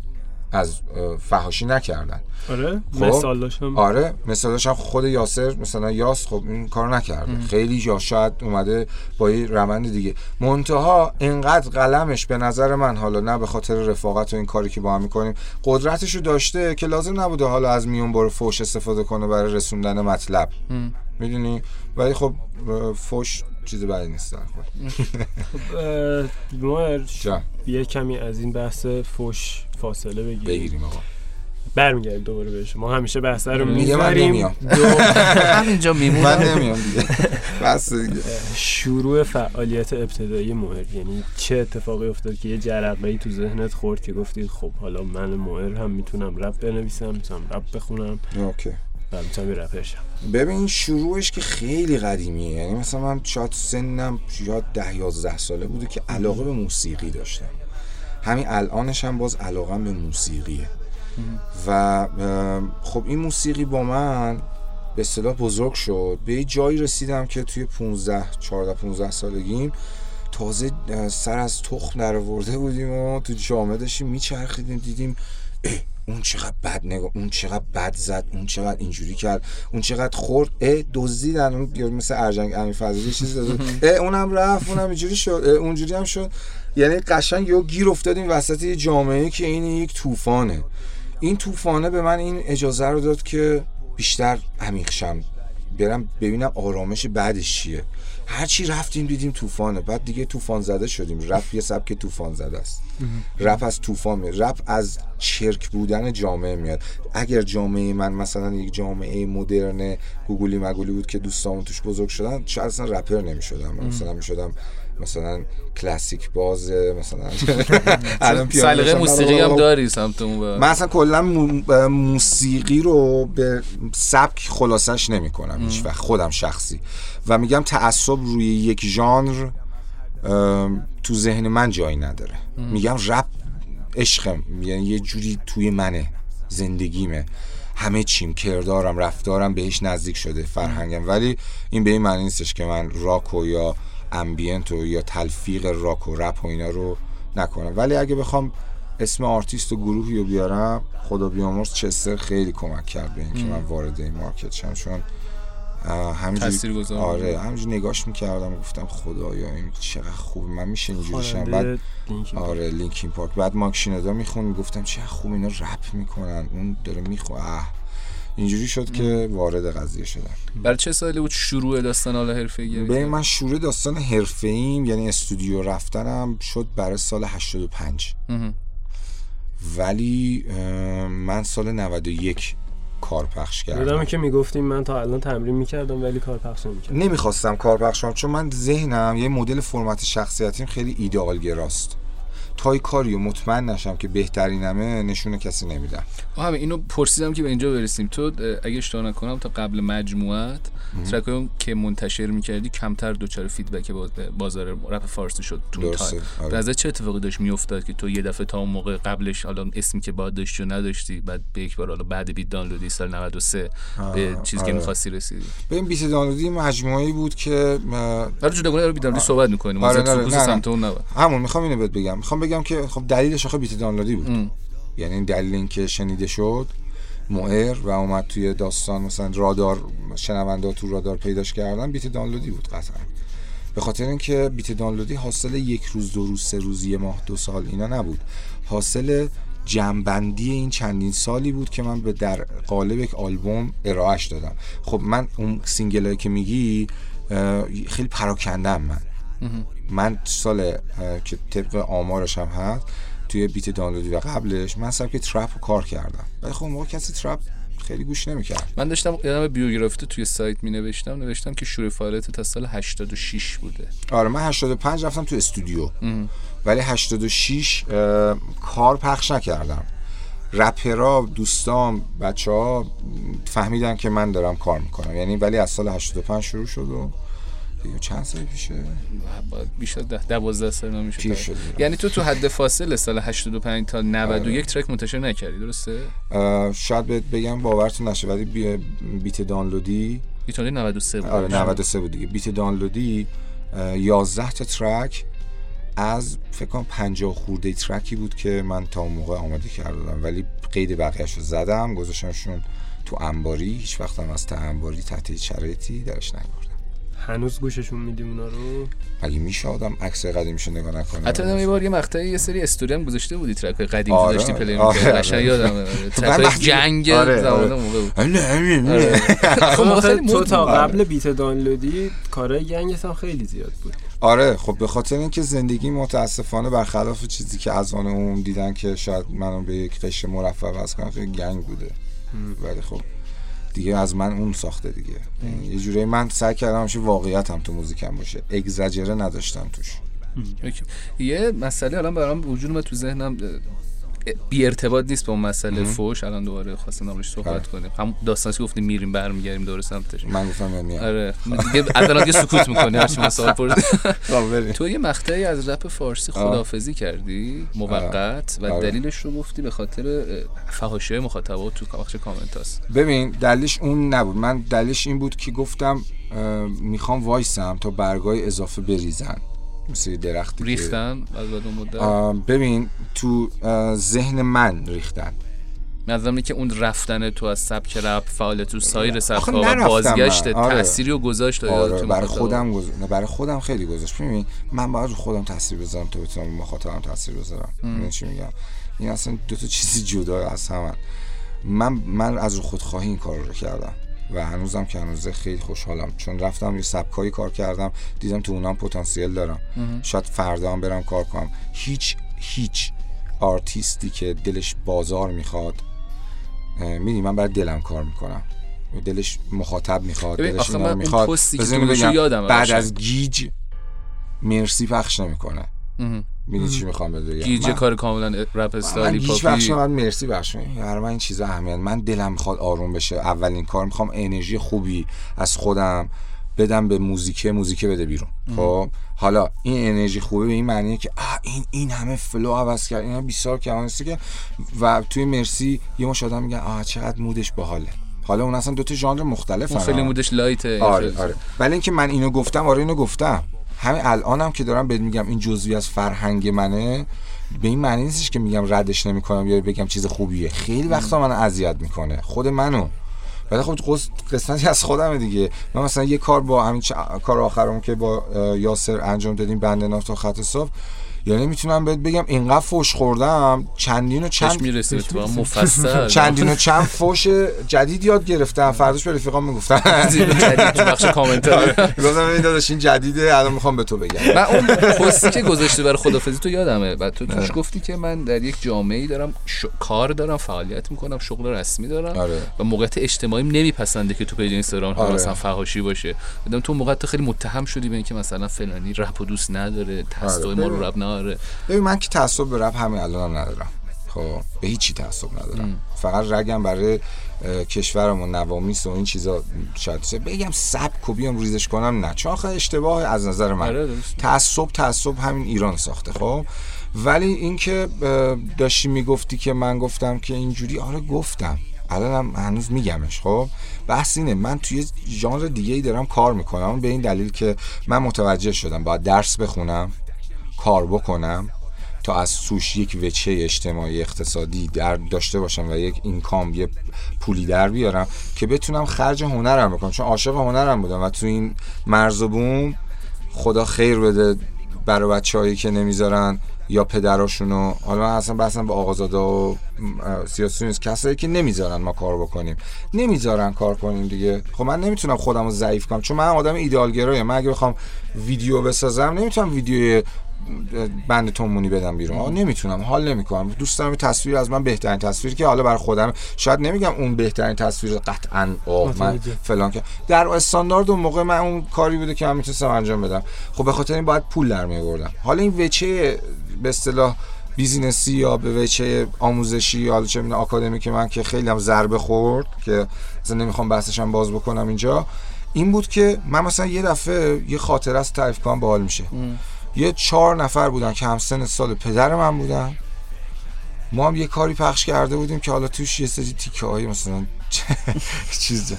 از اه، فحاشی نکردن. آره خب. مثال داشتم. آره مثالش هم خود یاسر مثلا یاس خب این کار نکرده. خیلی یا شاید اومده با یه روند دیگه. منتها اینقدر قلمش به نظر من حالا نه به خاطر رفاقت و این کاری که با هم می‌کنیم قدرتش رو داشته که لازم نبوده حالا از میون برو فوش استفاده کنه برای رسوندن مطلب. می‌دونی؟ ولی خب فوش چیز بدی نیست در خود. [LAUGHS] جان. یه کمی از این بحث فوش فاصله بگیریم. بگیریم آقا. برمیگردیم دوباره بهش. ما همیشه بحث رو [LAUGHS] من نمیام. همینجا من میمونم نمیام دیگه. [LAUGHS] بس دیگه. شروع فعالیت ابتدایی ماهر یعنی چه اتفاقی افتاد که یه جرقه ای تو ذهنت خورد که گفتید خب حالا من ماهر هم می‌تونم رپ بنویسم می‌تونم رپ بخونم. اوکی. و می‌تونم یه رپر شم. ببین شروعش که خیلی قدیمیه یعنی مثلا من شاید سنم شاید ده یازده ساله بوده که علاقه به موسیقی داشتم. همین الانش هم باز علاقم به موسیقیه. و خب این موسیقی با من به اصطلاح بزرگ شد. به یه جایی رسیدم که توی 15 14 15 سالگیم تازه سر از تخم در آورده بودیم و تو جامعه داشتیم میچرخیدیم دیدیم اه، اون چقدر بد نگاه اون چقدر بد زد اون چقدر اینجوری کرد اون چقدر خورد اه دزدیدن اون یا مثل ارجنگ امین فضلی چیزی داد. [LAUGHS] اه اونم رفت اونم اینجوری شد اونجوری هم شد. یعنی قشنگ یه گیر افتادیم وسط یه جامعه که این یک طوفانه. این طوفانه به من این اجازه رو داد که بیشتر عمیق شم. برم ببینم آرامش بعدش چیه. هرچی رفتیم دیدیم طوفانه. بعد دیگه طوفان زده شدیم. رپ یه سبک طوفان زده است. رپ از طوفان میاد. رپ از چرک بودن جامعه میاد. اگر جامعه من مثلا یک جامعه مدرن گوگلی مگولی بود که دوستامون توش بزرگ شدن شاید اصلا رپر نمی‌شدم. مثلا می‌شدم مثلا کلاسیک باز مثلا [LAUGHS] الان سلیقه. موسیقی هم داری سمت اون بر. من اصلا کلا مو- موسیقی رو به سبک خلاصش نمی کنم هیچ وقت خودم شخصی. و میگم تعصب روی یک ژانر تو ذهن من جایی نداره. میگم رپ عشقم یعنی یه جوری توی منه زندگیمه. همه چیم کردارم رفتارم بهش نزدیک شده فرهنگم. ولی این به این معنی نیستش که من راک و یا ambient و یا تلفیق راک و رپ و اینا رو نکنم. ولی اگه بخوام اسم آرتیست و گروهی رو بیارم خدا بیامرز چستر خیلی کمک کرد به اینکه من وارد این market شم. چون همینجوری. آره همینجوری نگاش می‌کردم گفتم خدایا این چقدر خوب من میشه اینجوری شم. بعد. آره لینکین پارک. بعد مایک شینودا می‌خوند گفتم چه خوب اینا رپ می‌کنن اون داره می‌خونه اینجوری شد که وارد قضیه شدم. برای چه سالی بود شروع داستان حالا حرفه‌ای به من شروع داستان حرفه ایم یعنی استودیو رفتنم شد برای سال 85 ولی من سال 91 کار پخش کردم. یادمه که می‌گفتیم من تا الان تمرین می‌کردم ولی کار پخش نمی‌کردم. نمی‌خواستم کار پخش کنم چون من ذهنم یه مدل فرمت شخصیتیم خیلی ایدئال گراست تا یه کاری و مطمئن نشم که بهترینمه نشون کسی نمیدم. همین اینو پرسیدم که به اینجا برسیم. تو اگه اشتباه نکنم تا قبل مجموعت track ایی که منتشر می‌کردی کمتر دچار feedback باز- بازار رپ فارسی شد تو time آره. به چه اتفاقی داشت میافتاد که تو یه دفعه تا اون موقع قبلش حالا اسمی که باید داشتی و نداشتی بعد به یک بار حالا بعد بیت دانلودی سال 93 به چیزی که آره. می‌خواستی رسیدی. ببین بیت دانلودی مجموعه بود که برای جداگانه رو بیت دانلودی صحبت می‌کنیم. آره، آره آره، focus نه، نه. سمت اون نبود همون می‌خوام اینو بهت بگم. می‌خوام بگم که خب دلیلش آخه بیت دانلودی بود. ام. یعنی این دلیل اینکه شنیده شد معر و اومد توی داستان مثلا رادار شنونده تو رادار پیداش کردن بیت دانلودی بود قطعا. به خاطر اینکه بیت دانلودی حاصل یک روز دو روز سه روز یه ماه دو سال اینا نبود. حاصل جمعبندی این چندین سالی بود که من به در قالب یک آلبوم ارائهش دادم. خب من اون single که میگی خیلی پراکندم من. من سال که طبق آمارش هم هست توی بیت دانلودی و قبلش من سبک ترپ رو کار کردم. ولی خب موقع کسی ترپ خیلی گوش نمی‌کرد. من داشتم یادم بیوگرافی تو توی سایت می نوشتم نوشتم که شروع فعالیت تا سال 86 بوده. آره من 85 رفتم تو استودیو. ولی 86 اه، کار پخش نکردم. رپرا دوستان بچه ها فهمیدن که من دارم کار می‌کنم. یعنی ولی از سال 85 شروع شد و دیگه چند سال پیشه؟ بیشتر ده دوازده سال نمیشه. یعنی تو تو حد فاصله سال 85 تا 91 ترک منتشر نکردی درسته؟ شاید بهت بگم باورتون نشه ولی بی- بیت دانلودی ایتالیا 93 بود. آره 93 بود دیگه. بیت دانلودی اه، 11 تا ترک از فکر کنم 50 خورده ترکی بود که من تا اون موقع آماده کرده بودم ولی قید بقیه‌اش رو زدم گذاشتمشون تو انباری. هیچ وقت هم از ته انباری تحت شرایطی درش نیاوردم هنوز گوششون میدی اونا رو؟ مگه میشه آدم عکس قدیمیشو نگاه نکنه؟ حتی یه بار یه مقطعی یه سری استوری هم گذاشته بودی track قدیم آره، داشتی play آره، می‌کردی. آره. قشنگ یادم تو track جنگ آره، زمان. موقع بود. آره. [LAUGHS] خب تو تا. قبل بیت دانلودی کارهای gang ت هم خیلی زیاد بود. آره خب به خاطر اینکه زندگی متاسفانه برخلاف چیزی که از آن عموم دیدن که شاید منو به یک قشر وضع کنم خیلی گنگ بوده. ولی خب. دیگه از من اون ساخته دیگه. یعنی یه جوری من سعی کردم همیشه واقعیت هم تو موزیکم باشه. اگزاجره نداشتم توش. یه مسئله الان برام وجود تو ذهنم بی ارتباط نیست با اون مسئله فوش. الان دوباره خواستم نامش صحبت آره. کنیم. هم داستانی که گفتیم میریم برمیگردیم دور سمتش. من گفتم میام میام آره. [LAUGHS] دیگه الان دیگه سکوت می‌کنی. هرچی من سوال پرسید خب،. تو یه مقطعی از رپ فارسی خدافزی کردی موقت و آره. دلیلش رو گفتی به خاطر فحاشی مخاطبات تو بخش کامنت هست. ببین دلیلش اون نبود. من دلیلش این بود که گفتم می‌خوام وایسم تا برگای اضافه بریزن. مثل درختی ریختن از بعد مدت؟ ببین تو ذهن من ریختن. نظرم که اون رفتن تو از سبک رپ فعالیت تو سایر سبک و بازگشت. آره. تأثیری رو گذاشت آره تو برای. خودم گذ... برای خودم خیلی گذاشت. ببین من باید رو خودم تاثیر بذارم تا بتونم مخاطبم تاثیر بذارم. می‌دونی چی میگم؟ این اصلا دو تا چیزی جدا از هم من من از رو خودخواهی این کار رو کردم. و هنوزم که هنوزه خیلی خوشحالم. چون رفتم یه سبکایی کار کردم دیدم تو اونام پتانسیل دارم. شاید فردا هم برم کار کنم. هیچ هیچ آرتیستی که دلش بازار می‌خواد می‌دونی من برای دلم کار می‌کنم. دلش مخاطب می‌خواد دلش اینا می‌خواد. بعد. از گیج مرسی پخش نمی‌کنه. می‌دونی چی می‌خوام بهت بگم؟ گیج من- کار کاملا رپ استایلی گیج پاپی بخش من مرسی بخش برای من این چیزا اهمیت من دلم می‌خواد آروم بشه. اولین کار می‌خوام انرژی خوبی از خودم بدم به موزیکه موزیکه بده بیرون. خب؟ حالا این انرژی خوبه به این معنیه که آه این این همه فلو عوض کرد. اینا 20 سال که که و توی مرسی یه مش آدم میگن آه چقدر مودش باحاله. حالا اون اصلا دو تا ژانر مختلف اون خیلی مودش لایته. آره آره. ولی اینکه من اینو گفتم آره اینو گفتم. همین الانم که دارم بهت میگم این جزوی از فرهنگ منه به این معنی نیستش که میگم ردش نمی‌کنم یا بگم چیز خوبیه. خیلی وقتا من اذیت می‌کنه. خود منو. ولی خب قسمتی از خودمه دیگه. من مثلا یه کار با همین چ- کار آخرم که با یاسر انجام دادیم بند ناف تا خط صبح یعنی می‌تونم بهت بگم اینقدر فوش خوردم چندین و چند مفصل. [LAUGHS] چندین و چند فوش جدید یاد گرفتم. فرداش به رفیقام می‌گفتم. [LAUGHS] جدید تو بخش کامنتار گفتم ببین داداش این جدیده الان می‌خوام به تو بگم. من اون پستی که گذاشتی برای خدافزی تو یادمه. و تو توش گفتی که من در یک جامعه دارم ش... کار دارم فعالیت می‌کنم شغل رسمی دارم آره. و موقعیت اجتماعی نمیپسنده که تو page اینستاگرام آره. مثلا فحاشی باشه. بدم تو موقع خیلی متهم شدی به اینکه مثلا فلانی رپ و دوست نداره تعصب ما رو رپ نداره ببین من که تعصب به رپ همین الانم ندارم. خب به هیچی تعصب ندارم. فقط رگم برای اه، کشورمون نوامیس و این چیزا شاید بگم سبک و بیام ریزش کنم نه. چون آخه اشتباه از نظر من. آره،. تعصب تعصب همین ایران ساخته خب؟ ولی اینکه اه، داشتی می‌گفتی که من گفتم که اینجوری آره گفتم. الانم هنوز میگمش خب؟ بحث اینه من توی ژانر دیگه ای دارم کار می‌کنم به این دلیل که من متوجه شدم باید درس بخونم. کار بکنم تا از سوش یک وچه اجتماعی اقتصادی در داشته باشم و یک اینکام یه پولی در بیارم که بتونم خرج هنرم بکنم. چون عاشق هنرم بودم و تو این مرز و بوم خدا خیر بده برای بچه که نمی‌ذارن یا پدراشونو حالا من اصلا بحثم به آقازاده و سیاسی نیست. کسایی که نمی‌ذارن ما کار بکنیم. نمی‌ذارن کار کنیم دیگه. خب من نمی‌تونم خودم رو ضعیف کنم. چون من آدم ایدئالگرایم من اگه بخوام ویدیو بسازم نمی‌تونم ویدیوی بند تومونی بدم بیرون. آقا نمی‌تونم حال نمی‌کنم. دوست دارم تصویر از من بهترین تصویر که حالا برای خودم شاید نمیگم اون بهترین تصویر قطعا آه من. فلان که. در استاندارد اون موقع من اون کاری بوده که من می‌تونستم انجام بدم. خب به خاطر این باید پول در می آوردم حالا این وچه به اصطلاح بیزینسی یا به وجه آموزشی یا چه می‌دونم آکادمی که من که خیلی هم ضربه خورد که اصلا نمی‌خوام بحثش هم باز بکنم اینجا این بود که من مثلا یه دفعه یه خاطره از تعریف کنم باحال میشه. یه چهار نفر بودن که همسن سال پدر من بودن. ما هم یه کاری پخش کرده بودیم که حالا توش یه سری تیکه های مثلا [LAUGHS] چیز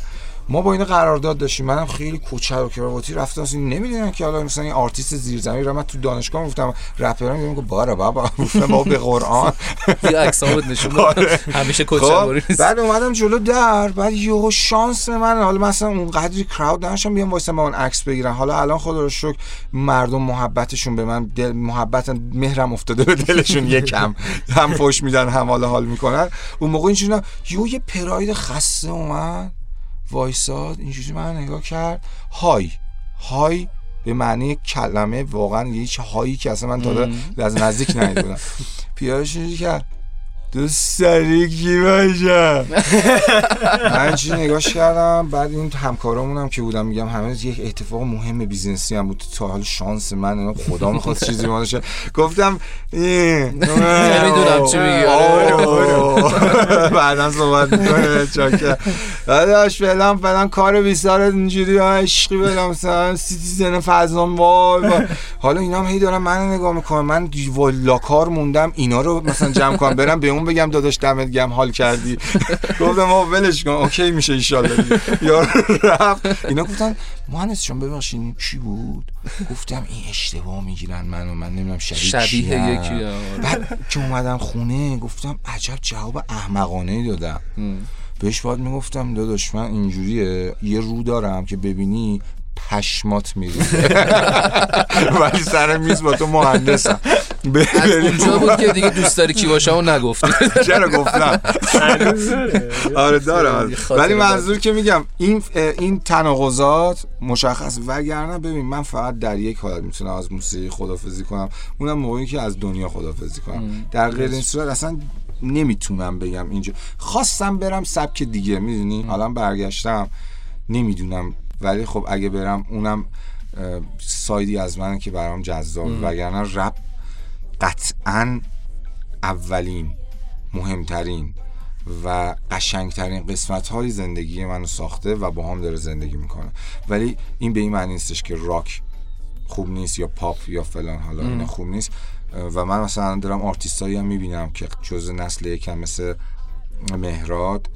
ما با اینا قرارداد داشتیم. منم خیلی کت و کراواتی رفتم. اصلا نمی‌دونم که حالا مثلا این آرتیست زیرزمین رو من تو دانشگاه گفتم رپرام میگم که باره بابا گفتم بابا به قرآن. یه عکسامو نشون. آره. همیشه خب کوچه نیست. بعد اومدم جلو در. بعد یهو شانس من حالا مثلا اون قدری کراود نداشتم بیام با اون عکس بگیرم. حالا الان خدا رو شکر مردم محبتشون به من دل محبت مهرم افتاده به دلشون یکم. هم فوش میدن هم حالا حال می‌کنن. اون موقع اینجوری یهو یه پراید خسته اومد. وایساد اینجوری من نگاه کرد. های. های به معنی کلمه واقعا یه هیچ هایی که اصلا من تا از نزدیک ندیده بودم [LAUGHS] پیادش اینجوری کرد. دوست داری کی باشم؟ [LAUGHS] من چی نگاش کردم بعد این همکارامون هم که بودم میگم همه یک اتفاق مهم بیزنسی هم بود. تا حال شانس من اینا خدا می‌خواد چیزی ما گفتم نمی‌دونم [LAUGHS] چی میگی. آره، [LAUGHS] بعدا صحبت می‌کنه چاکر. داداش فعلا فعلا کار بیسار اینجوری ها عشقی بدم. مثلا سیتیزن فضان وای وای. حالا اینا هم هی دارن منو نگاه می‌کنن. من والا کار موندم اینا رو مثلا جمع کنم برم به اون بگم داداش دمت گم حال کردی. [LAUGHS] گفتم آقا ولش کن. اوکی میشه ان یا رفت. اینا گفتن مهندس جان ببخشید. کی بود؟ گفتم این اشتباه می‌گیرن منو. من نمی‌دونم شبیه شبیه. یکی. بعد که اومدم خونه گفتم عجب جواب احمقانه ای دادم. بهش باید می‌گفتم داداش من اینجوریه. یه رو دارم که ببینی پشمات میری [LAUGHS] ولی سر میز با تو مهندسم. از اونجا بود که دیگه دوست داری کی باشه اون نگفتی [LAUGHS] چرا گفتم؟ هنوز داره. آره دارم ولی. منظور که میگم این این تناقضات مشخص. وگرنه ببین من فقط در یک حالت می‌تونم از موسیقی خدافزی کنم. اونم موقعی که از دنیا خدافزی کنم. در غیر این صورت اصلا نمی‌تونم بگم اینجا. خواستم برم سبک دیگه می‌دونی؟ حالا برگشتم. نمی‌دونم ولی خب اگه برم اونم side ی از منه که برام جذاب. وگرنه رپ قطعا اولین مهمترین و قشنگترین قسمت های زندگی منو ساخته و با هم داره زندگی می‌کنه. ولی این به این معنی نیستش که راک خوب نیست یا پاپ یا فلان حالا اینا خوب نیست. و من مثلا دارم آرتیستایی هم می‌بینم که جز نسل یکم مثل مهراد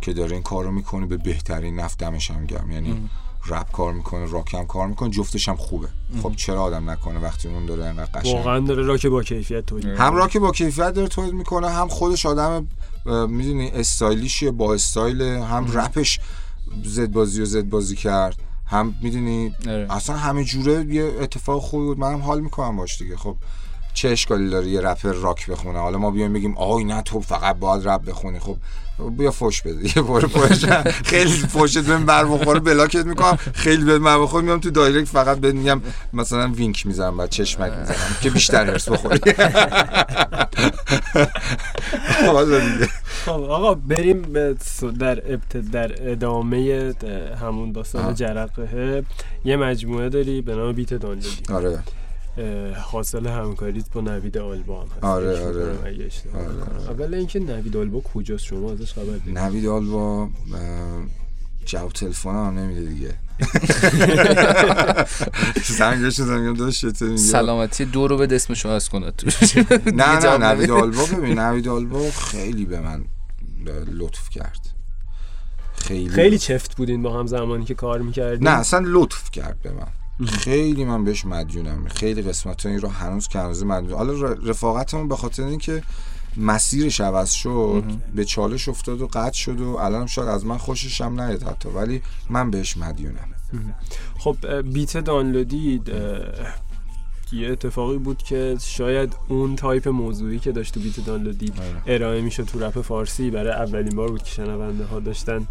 که داره این کار رو می‌کنه به بهترین نفت دمش هم گرم. یعنی رپ کار می‌کنه راک هم کار می‌کنه جفتش هم خوبه. خب چرا آدم نکنه وقتی اون داره انقدر قشنگ؟ واقعا داره راک با کیفیت تولید هم راک با کیفیت داره تولید می‌کنه هم خودش آدم می‌دونی استایلیشیه با استایل هم رپش زد بازی و زد بازی کرد هم می‌دونی آره. اصلا همه جوره یه اتفاق خوبی بود. منم حال می‌کنم باش دیگه. خب چه اشکالی داره یه رپر راک بخونه؟ حالا ما بیایم بگیم آی نه تو فقط باید رپ بخونی. خب بیا فوش بده. یه بار فوش. خیلی فوشت بهم بر بخوره block ت می‌کنم. خیلی بهم بر بخوره میام تو direct. فقط بهت میگم مثلا wink می‌زنم بعد چشمک می‌زنم که بیشتر حرص بخوری. خب آقا بریم به در ابت... در ادامه همون داستان. جرقه. یه مجموعه داری به نام بیت دانلودی. آره. حاصل همکاریت با نوید آلبا هم هست. آره، آره. آره،. اول اینکه نوید آلبا کجاست؟ شما ازش خبر دارید. نوید آلوا اه، جواب تلفن هم نمیده دیگه. [LAUGHS] [LAUGHS] زنگش میگم داداش چطوری میگه؟ سلامتی دو رو به اسمشو از کنه تو. نه [LAUGHS] نه نوید. آلوا ببین نوید آلوا خیلی به من لطف کرد. خیلی خیلی چفت بودین با هم زمانی که کار می‌کردین. نه اصلا لطف کرد به من. خیلی من بهش مدیونم. خیلی قسمت این رو هنوز که هنوز مدیونم. حالا رفاقتمون به خاطر اینکه مسیرش عوض شد به چالش افتاد و قطع شد و الان شاید از من خوشش هم نیاد حتی. ولی من بهش مدیونم. خب بیت دانلودی یه اتفاقی بود که شاید اون تایپ موضوعی که داشت تو بیت دانلودی ارائه می‌شد تو رپ فارسی. برای اولین بار بود که شنونده ها داشتن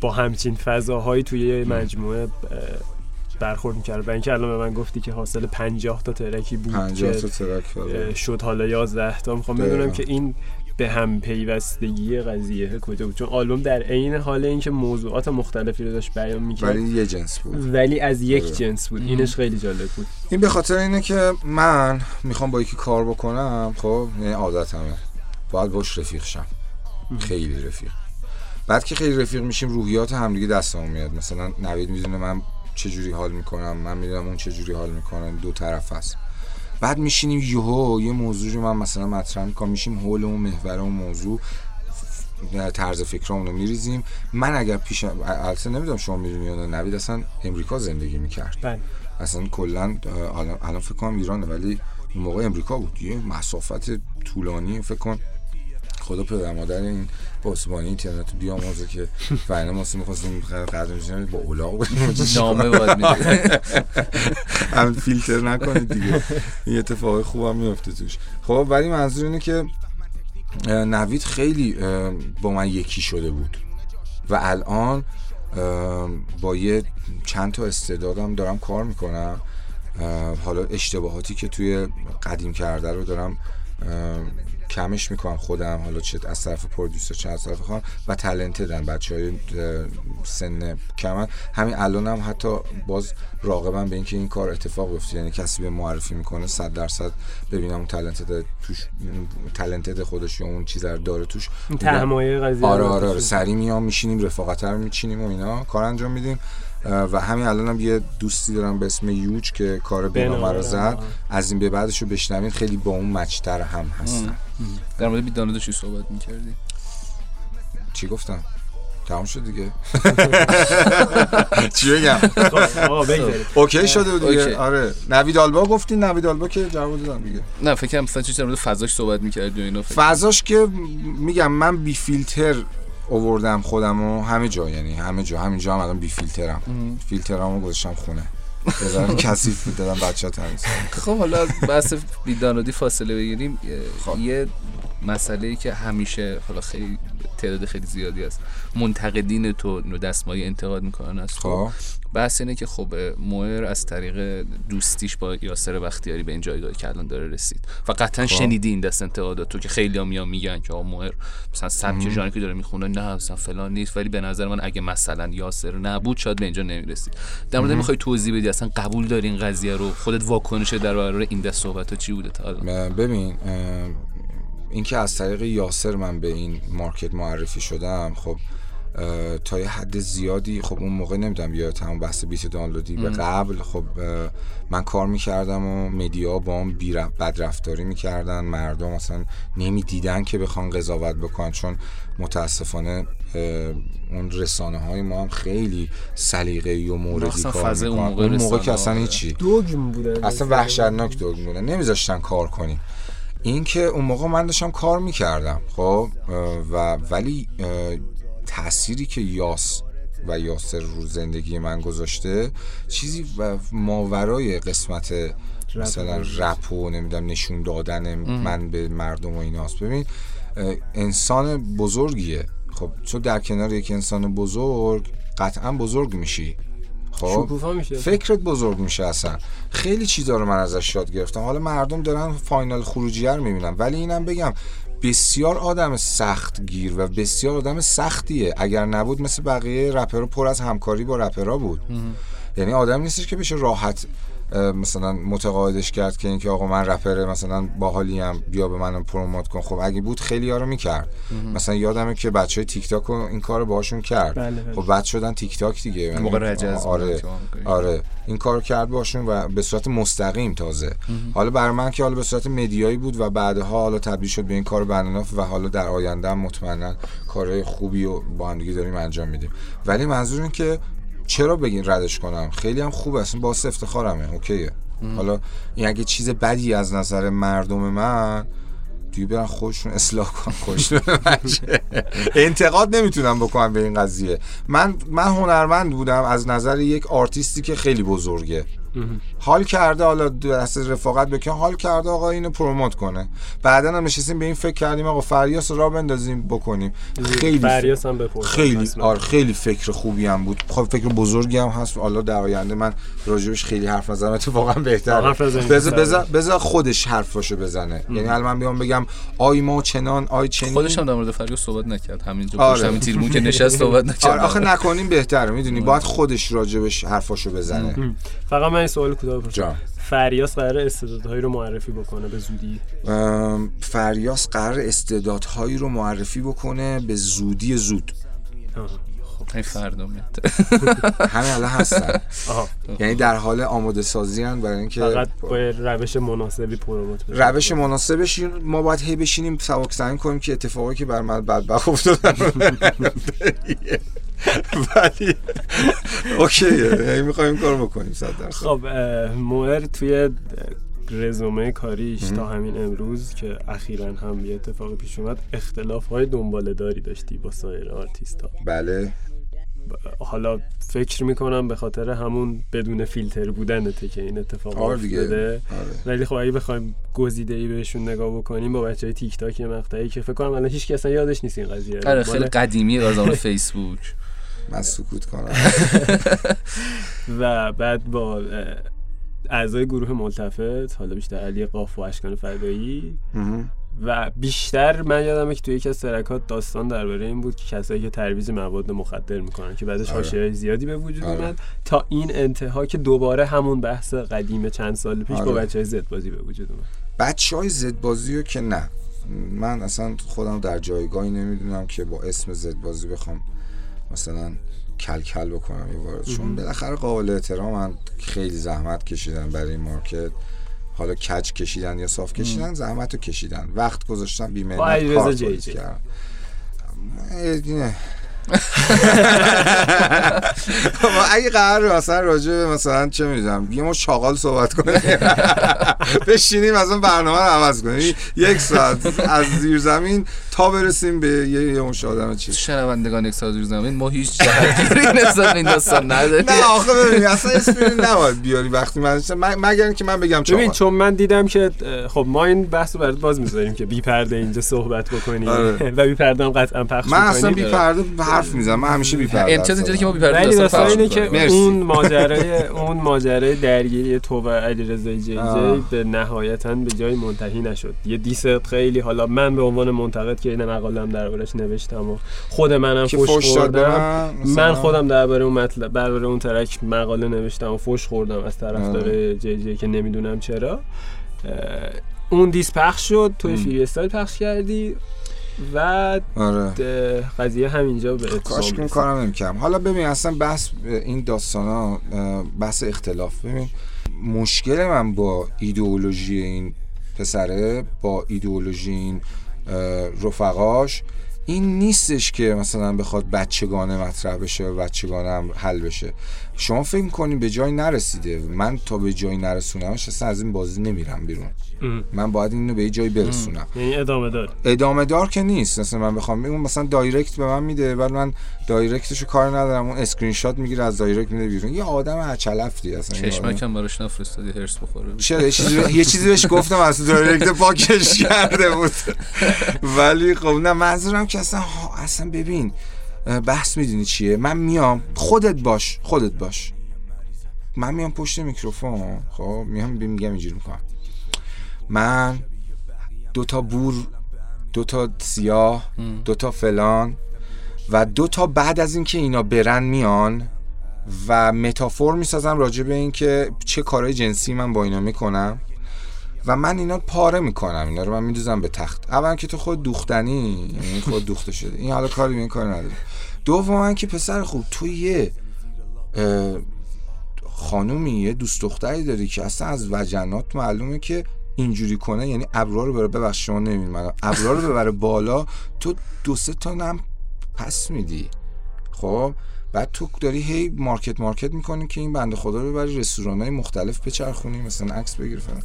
با همچین فضاهایی توی یه مجموعه برخورد می‌کرد. و اینکه الان به من گفتی که حاصل 50 تا ترکی بود 50 که تا ترک آره. شد حالا 11 تا. می‌خوام دقیقا. بدونم که این به هم پیوستگی قضیه کجا بود. چون آلبوم در عین حال اینکه موضوعات مختلفی رو داشت بیان می‌کرد ولی یه جنس بود. ولی از یک آره. جنس بود. اینش خیلی جالب بود. این به خاطر اینه که من می‌خوام با یکی کار بکنم خب؟ یعنی عادتمه. باید باش رفیق شم. خیلی رفیق. بعد که خیلی رفیق میشیم روحیات همدیگه دستمون میاد. مثلا نوید می‌دونه من چه جوری حال می‌کنم من می‌دونم اون چه جوری حال می‌کنه دو طرف هست. بعد میشینیم یهو یه موضوع رو من مثلا مطرح می‌کنم میشیم حول اون محور اون موضوع طرز فکرمون رو میریزیم. من اگر پیش البته نمی‌دونم شما می‌دونی یا نوید اصلا امریکا زندگی می‌کرد. بله. اصلا کلا الان الان فکر کنم ایرانه ولی اون موقع امریکا بود. یه مسافت طولانی فکر کن. خدا پدر مادر این پاسبانی اینترنت بیامرزه که فعلا ما می‌خواستیم قدر می‌شیم با اولاغ بریم [LAUGHS] نامه باید [LAUGHS] هم فیلتر نکنید دیگه. این اتفاق خوب هم میفته توش. خب ولی منظور اینه که نوید خیلی با من یکی شده بود. و الان با یه چند تا استعدادم دارم کار می‌کنم. حالا اشتباهاتی که توی قدیم کرده رو دارم کمش می‌کنم خودم حالا چه از طرف پرودوسر چه از طرف خواهم و تلنتدن بچه های سن کمن همین الان هم حتی باز راقبم به اینکه این کار اتفاق بیفته یعنی کسی به معرفی می‌کنه صد درصد ببینم اون تلنتد توش تلنتد خودش یا اون چیز رو داره توش تهمایه قضیه آره آره, آره. بخصوص. سریع میام میشینیم رفاقت رو میچینیم و اینا کار انجام میدیم و همین الانم هم یه دوستی دارم به اسم یوج که کار بینامه رو زد. از این به بعدش رو بشنوین خیلی با اون مچتر هم هستن. در مورد بیدانه داشتی صحبت می‌کردی؟ چی گفتم؟ تمام شد دیگه. [LAUGHS] چی بگم؟ اوکی شده بود. دیگه. آره. نوید آلبا گفتین نوید آلبا که جواب دادم دیگه. نه فکر کنم مثلا مورد فضاش صحبت می‌کردی و اینا فکر فضاش که میگم من بی فیلتر اووردم خودم و همه جا یعنی همه جا همین جا هم الان بی فیلترم. فیلترامو گذاشتم خونه. بذارم [LAUGHS] کثیف دادم بچه تمیز. خب حالا از بحث بیدانودی فاصله بگیریم. خب. یه مسئله ای که همیشه حالا خیلی تعداد خیلی زیادی است منتقدین تو اینو دستمایه انتقاد می‌کنن از تو. خب. بحث اینه که خب موئر از طریق دوستیش با یاسر بختیاری به این جایگاهی که الان داره رسید. و قطعا خب. شنیدی این دست انتقادات تو که خیلی هم میان میگن که آقا موئر مثلا سبک ژانری که داره می‌خونه نه مثلا فلان نیست. ولی به نظر من اگه مثلا یاسر نبود شاید به اینجا نمی‌رسید. در مورد می‌خوای توضیح بدی اصلا قبول داری این قضیه رو؟ خودت واکنش در برابر این دست صحبت ها چی بوده تا الان؟ ببین اینکه از طریق یاسر من به این مارکت معرفی شدم خب تا یه حد زیادی خب اون موقع نمی‌دونم یا همون بحث بیت دانلودی به قبل خب من کار می‌کردم و مدیا با هم بدرفتاری می‌کردن مردم اصلا نمی‌دیدن که بخوان قضاوت بکنن چون متاسفانه اون رسانه های ما هم خیلی سلیقه‌ای و موردی کار فضای اون می‌کنن. موقع اون موقع که اصلا آره. هیچی. دوگم بودن اصلا وحشتناک دوگ بودن نمیذاشتن کار کنیم. این که اون موقع من داشتم کار می‌کردم خب و ولی تأثیری که یاس و یاسر رو زندگی من گذاشته چیزی و ماورای قسمت مثلا رپ و نمی‌دونم نشون دادن من به مردم و ایناست. ببین انسان بزرگیه. خب تو در کنار یک انسان بزرگ قطعا بزرگ میشی. خب. میشه. فکرت بزرگ میشه اصلا. خیلی چیزا رو من ازش یاد گرفتم. حالا مردم دارن فاینال خروجیه رو می‌بینن. ولی اینم بگم بسیار آدم سخت گیر و بسیار آدم سختیه. اگر نبود مثل بقیه رپرها پر از همکاری با رپرها بود. یعنی آدم نیستش که بشه راحت مثلا متقاعدش کرد که اینکه آقا من رپر مثلا باحالی هم بیا به منم پروموت کن. خب اگه بود خیلی ها رو می‌کرد مثلا یادمه که بچه های تیک تاک این کار باهاشون کرد. بله، بله. خب بعد شدن تیک تاک دیگه یعنی موقع رجز آره. آره. این کارو کرد باشون و به صورت مستقیم تازه. حالا برای من که حالا به صورت مدیایی بود و بعدها حالا تبدیل شد به این کار بناناف و حالا در آینده هم مطمئنا کارهای خوبی رو با هم داریم انجام میدیم. ولی منظور این که چرا بگین ردش کنم؟ خیلی هم خوبه اصلا باعث افتخارمه اوکیه. حالا این اگه چیز بدی از نظر مردم من دیگه برن خودشون اصلاح کن بچه. انتقاد نمی‌تونم بکنم به این قضیه. من من هنرمند بودم از نظر یک آرتیستی که خیلی بزرگه. حال کرده حالا دست رفاقت بکن حال کرده آقا اینو پروموت کنه. بعدا هم نشستیم به این فکر کردیم آقا فریاس رو را بندازیم بکنیم. خیلی فریاس هم خیلی. آره خیلی فکر خوبی هم بود. خب فکر بزرگی هم هست. حالا در آینده من راجبش خیلی حرف نزنم اتفاقا بهتره. حرف نزنیم. بذار بذار بذار خودش حرفاشو بزنه. یعنی الان من بیام بگم آی ما چنان آی چنین. خودش هم در مورد فریاد صحبت نکرد. همینجا آره. همین تیرمون که نشست صحبت نکرد. آره. آخه نکنیم بهتره. می‌دونی باید خودش راجبش حرفاشو بزنه. فقط من این سوال کوتاه بپرسم. فریاس قرار استعدادهایی رو معرفی بکنه به زودی؟ فریاس قرار استعدادهایی رو معرفی بکنه به زودی زود. آها. این فردا [LAUGHS] همه الان هستن. آها. یعنی در حال آماده سازی هن برای اینکه فقط با روش مناسبی پروموت بشه. روش مناسبش ما باید هی بشینیم سبک سنگ کنیم که اتفاقی که بر من بدبخت افتادن [LAUGHS] ولی اوکیه یعنی می‌خوایم کار بکنیم صد درصد. خب اه، موئر توی رزومه کاریش تا همین امروز که اخیرا هم یه اتفاق پیش اومد اختلاف های دنباله داری داشتی با سایر آرتیست ها بله حالا فکر می‌کنم به خاطر همون بدون فیلتر بودنته که این اتفاق آره افتاده. آره. ولی خب اگه بخوایم گزیده ای بهشون نگاه بکنیم با بچه های تیک تاک مقطعی که فکر کنم الان هیچ کس اصلا یادش نیست این قضیه. آره خیلی قدیمی از زمان [LAUGHS] فیسبوک. من سکوت کنم [LAUGHS] و بعد با اعضای گروه ملتفت حالا بیشتر علی قاف و اشکان فدایی. و بیشتر من یادمه که توی یکی از ترکات داستان درباره این بود که کسایی که ترویج مواد مخدر می‌کنن که بعدش آره. زیادی به وجود آره. اومد تا این انتها که دوباره همون بحث قدیم چند سال پیش با آره. بچه های زد بازی به وجود اومد بچه های زدبازی رو که نه من اصلا خودم در جایگاهی نمی‌دونم که با اسم زدبازی بخوام مثلا کل کل بکنم یه وارد چون بالاخره قابل احترامن خیلی زحمت کشیدن برای این مارکت. حالا کج کشیدن یا صاف کشیدن زحمت رو کشیدن. وقت گذاشتن بیمه کار. کردن. ما اگه قرار مثلا راجع به مثلا چه می‌دونم یه ما شاغال صحبت کنیم. [LAUGHS] بشینیم مثلا برنامه رو عوض کنیم. یک ساعت از زیر زمین تا برسیم به یه یه مش آدم چیز شنوندگان یک ساعت روز زمین ما هیچ جهتگیری نسبت این داستان نداریم. نه آخه ببین اصلا اسم نباید بیاری وقتی من مگر اینکه من بگم ببین چون من دیدم که خب ما این بحث رو برات باز می‌ذاریم که بی پرده اینجا صحبت بکنیم. آره. [LAUGHS] و بی پرده هم قطعا پخش من اصلا. بی پرده حرف می‌زنم من همیشه بی پرده امتیاز اینجوری که ما بی‌پرده ولی داستان داستان پخش اینه که می‌کنیم. مرسی. اون ماجرای اون ماجرای درگیری تو و علیرضا جی به نهایتا به جای منتهی نشد. یه دیس خیلی حالا من به عنوان منتقد که این مقالم دربارش نوشتم و خود منم که فوش خوردم. من؟ خودم درباره اون مطلب درباره اون ترک مقاله نوشتم و فوش خوردم از طرفدار جی جی که نمی‌دونم چرا. اون دیس پخش شد توی فری استایل پخش کردی. و آره. قضیه همینجا به کاش این رسید. کارم نمی‌کردم. حالا ببین اصلا بحث این داستان ها بحث اختلاف. ببین مشکل من با ایدئولوژی این پسره با ایدئولوژی این رفقاش این نیستش که مثلا بخواد بچگانه مطرح بشه و بچگانه هم حل بشه. شما فکر کنین به جای نرسیده. من تا به جایی نرسونمش اصلا از این بازی نمیرم بیرون. ام. من باید اینو به یه جایی برسونم. یعنی ادامه دار ادامه دار که نیست. مثلا من بخوام اون مثلا direct به من میده بعد من direct شو کار ندارم. اون اسکرین شات می‌گیره از direct میده بیرون. یه آدم اچلفتی اصلا. چشمکم براش نفرستادی حرص بخوره چرا؟ یه چیزی یه چیزی بهش گفتم از direct پاکش کرده بود. [LAUGHS] ولی خب نه منظورم که اصلا اصلا ببین بحث می‌دونی چیه؟ من میام. خودت باش خودت باش. من میام پشت میکروفون. خب میام میگم اینجوری می‌کنم. من دو تا بور دو تا سیاه دو تا فلان و دو تا بعد از اینکه اینا برن میان و متافور می‌سازم راجع به اینکه چه کارهای جنسی من با اینا می‌کنم. و من اینا پاره می‌کنم اینا رو من میدوزم به تخت. اول که تو خود دوختنی یعنی خود دوخته شده. این حالا کاری این کار نداره دوم که پسر خوب تو یه خانومی یه دوست دختری داری که اصلا از وجنات معلومه که اینجوری کنه یعنی ابرا رو بره ببخش شما نمی‌دونم ابرا رو ببره بالا تو دو سه تا نم پس میدی. خب؟ بعد تو داری هی مارکت مارکت می‌کنی که این بنده خدا رو ببری رستوران های مختلف بچرخونی مثلا عکس بگیر فلان.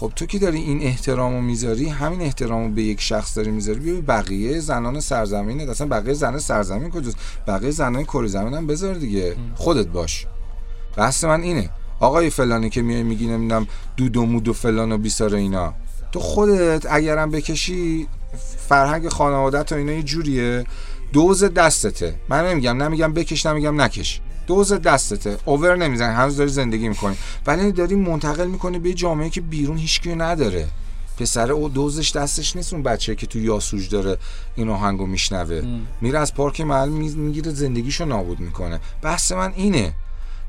خب تو که داری این احترام رو می‌ذاری همین احترام رو به یک شخص داری می‌ذاری بیا به بقیه زنان سرزمینت. اصلا بقیه زنان سرزمین کجاست؟ بقیه زنان کره زمین هم بذار دیگه. خودت باش. بحث من اینه. آقای فلانی که میای میگی نمی‌دونم دود و مود و فلان و بیسار اینا. تو خودت اگرم بکشی فرهنگ خانوادت و اینا یه جوریه. دوز دستته. من نمیگم. نمیگم بکش نمیگم نکش. دوز دستته. اوور نمی‌زنی. هنوز داری زندگی می‌کنی. ولی داری منتقل می‌کنی به جامعه که بیرون هیچکی نداره. پسر او دوزش دستش نیست اون بچه که تو یاسوج داره این آهنگو میشنوه. میره از پارک محل می‌گیره زندگیشو نابود می‌کنه. بحث من اینه.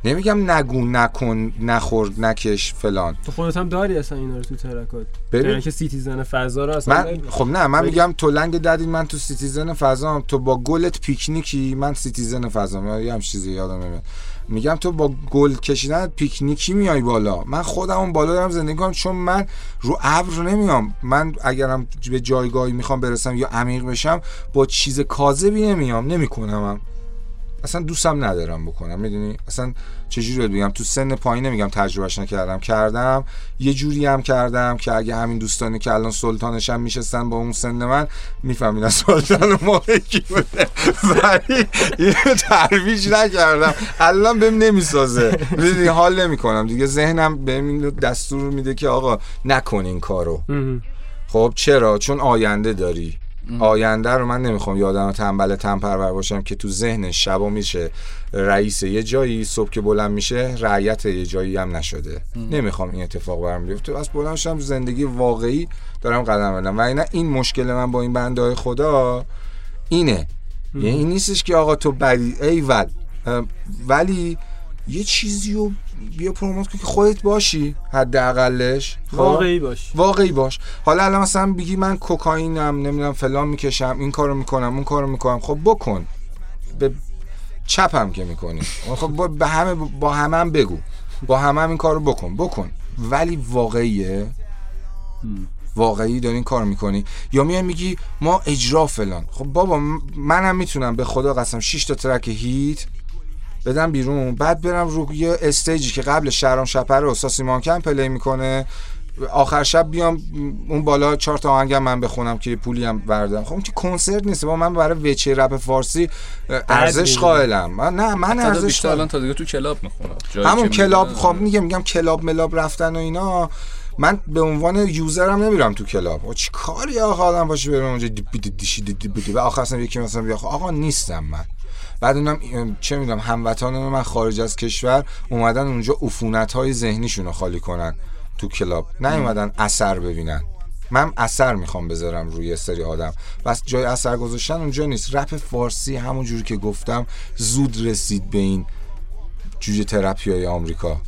نمیگم نگو نکن نخور نکش فلان. تو خودت هم داری اصلا اینا رو تو ترکات؟ ببین. یعنی که سیتیزن فضا رو اصلا من؟ خب نه من میگم تو لنگ ددین من تو سیتیزن فضام تو با گلت پیکنیکی من سیتیزن فضام یا یه هم چیزی یادم نمیاد. میگم تو با گل کشیدن پیکنیکی میای بالا. من خودم اون بالا دارم زندگی کنم چون من رو ابر نمیام. من اگرم به جایگاهی می‌خوام برسم یا عمیق بشم با چیز کاذبی نمیام نمی‌کنم اصلا دوستم ندارم بکنم می‌دونی؟ اصلا چجوری بگم؟ تو سن پایین نمیگم تجربهش نکردم کردم. یه جوری هم کردم که اگه همین دوستانی که الان سلطانشم میشستن با اون سن من میفهمیدن سلطان موقع کی بوده. ولی اینو ترویج نکردم. الان بهم نمی‌سازه. می‌دونی؟ حال نمی‌کنم. دیگه ذهنم بهم این دستور میده که آقا نکن این کارو. خب چرا؟ چون آینده داری. آینده رو من نمی‌خوام یادم تنبل تنپرور باشم که تو ذهن شبا میشه. رئیس یه جایی صبح که بلند میشه رعیت یه جایی هم نشده. نمی‌خوام این اتفاق برام بیفته. بس بلند شم زندگی واقعی دارم قدم بدم و اینا این مشکل من با این بنده های خدا اینه. یعنی این نیستش که آقا تو بدی. ایول اه، ولی یه چیزی رو بیا پروموت کن که خودت باشی حداقلش. خب؟ واقعی باش واقعی باش. حالا الان مثلا بگی من کوکائینم نمی‌دونم فلان می‌کشم این کارو می‌کنم اون کارو می‌کنم. خب بکن. به چپم که می‌کنی. خب با- به همه با همه هم بگو. با همه هم این کارو بکن. بکن. ولی واقعیه. واقعی داری این کار می‌کنی. یا میای میگی ما اجرا فلان. خب بابا منم می‌تونم. به خدا قسم 6 تا track hit بدم بیرون. بعد برم رو یه stage ی که قبل شهرام شب‌پره و ساسی مانکن play می‌کنه. آخر شب بیام اون بالا چهار تا آهنگم من بخونم که پولی هم بردم خب اون که کنسرت نیست. با من برای وجهه رپ فارسی ارزش. قائلم. من نه من ارزش الان تا دیگه تو club می‌خونم. همون club خب میگم میگم club ملاب رفتن و اینا. من به عنوان user م نمیرم تو club. و چی کاری آقا آدم باشه برم اونجا دی- دی- دیشی دی- دی- دی- و آخر اصلا یکی مثلا بیا آقا نیستم من. بعد اونم چه می‌دونم هموطنان من خارج از کشور اومدن اونجا عفونت های ذهنیشون رو خالی کنن تو club. نیومدن اثر ببینن. من اثر می‌خوام بذارم روی سری آدم. بس جای اثر گذاشتن اونجا نیست. رپ فارسی همون جوری که گفتم زود رسید به این جوجه ترپی های آمریکا.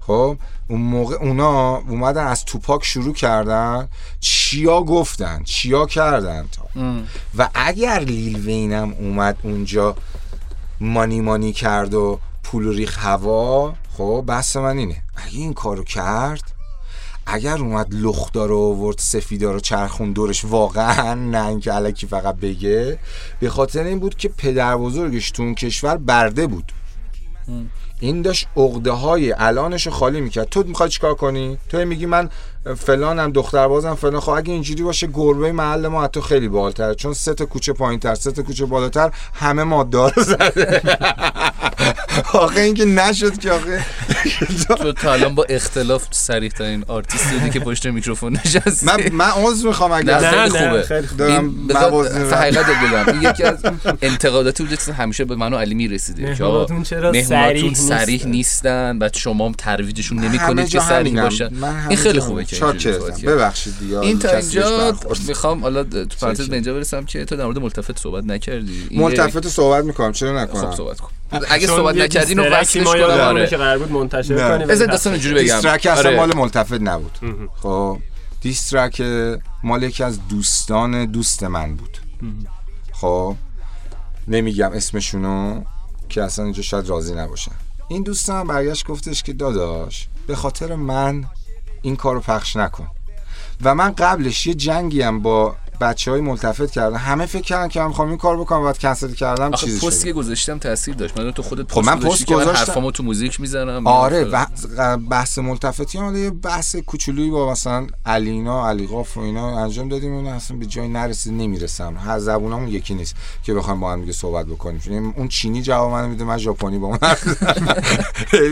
خب؟ اون موقع اونا اومدن از توپاک شروع کردن. چیا گفتن؟ چیا کردن و اگر لیل وینم اومد اونجا مانی مانی کرد و پول و ریخ هوا خب بحث من اینه. اگه این کارو کرد اگر اومد لختار رو آورد سفیدا رو چرخون دورش واقعا نه اینکه الکی فقط بگه. به خاطر این بود که پدر بزرگش تو اون کشور برده بود. این داشت عقده های الانش خالی می‌کرد. تو می‌خوای چیکار کنی؟ تو میگی من فلانم دختر بازم فلان. خب اگه اینجوری باشه گربه محل ما حتی خیلی بالاتر چون سه تا کوچه پایینتر سه تا کوچه بالاتر همه مادار زده. [LAUGHS] آخه اینکه نشد که آخه. [LAUGHS] تو تا الان با اختلاف صریح ترین آرتیستی بودی که پشت میکروفون نشستی. من من عذر می‌خوام نه اگر خیلی نه، خوبه. خیلی. دارم این حقیقت بگم این یکی از انتقاداتی بوده که همیشه به من و علی می‌رسیده. که آقا مهموناتون چرا صریح صریح نیستن؟ بعد شما هم ترویجشون نمی‌کنید که همینم. باشن. این خیلی خوبه. که کردی. ببخشید دیگه این تا اینجا. می‌خوام حالا تو پرانتز اینجا برسم که تو در مورد ملتفت صحبت نکردی. ملتفت صحبت می‌کنم چرا نکنم؟ خب صحبت کن. اگه صحبت یه نکردین و دیسترکی وصلش کنم آره. که قرار بود منتشر. کنیم. بذار داستان اینجوری بگم. دیسترک اصلا آره. مال ملتفت نبود. خب دیسترک مال یکی از دوستان دوست من بود. خب نمیگم اسمشونو که اصلا اینجا شاید راضی نباشن. این دوستم برگشت گفتش که داداش به خاطر من این کارو پخش نکن. و من قبلش یه جنگی هم با بچه های ملتفت کردن همه فکر کردن که من می‌خوام این کار بکنم بعد کنسل کردم آخه چیزی پستی که گذاشتم تاثیر داشت. من تو خودت خب پست من پست من گذاشتم. حرفامو تو موزیک می‌زنم. آره بحث, بحث ملتفتی هم یه بحث کوچولویی با مثلا علینا علیقاف و اینا انجام دادیم اون اصلا به جای نرسید نمی‌رسم. هر زبونمون یکی نیست که بخوایم با هم دیگه صحبت بکنیم. چون اون چینی جواب منو میده من ژاپنی با اون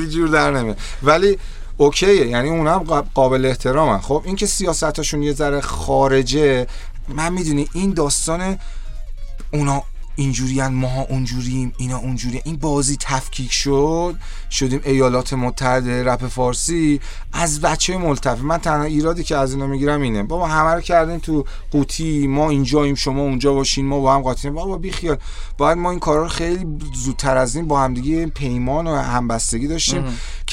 [LAUGHS] جور در نمیاد. ولی اوکیه یعنی قا- قابل احترامن. خب این که سیاستاشون یه ذره خارجه من می‌دونی این داستان اونا اینجورین ماها اونجوریم اینا اونجوری این بازی تفکیک شد شدیم ایالات متحده رپ فارسی از بچه ملتفی من تنها ایرادی که از اینا می‌گیرم اینه. بابا همه رو کردین تو قوطی ما اینجاییم شما اونجا باشین ما با هم قاطیم. بابا بیخیال. باید ما این کارا رو خیلی زودتر از این با همدیگه پیمان و همبستگی داشتیم.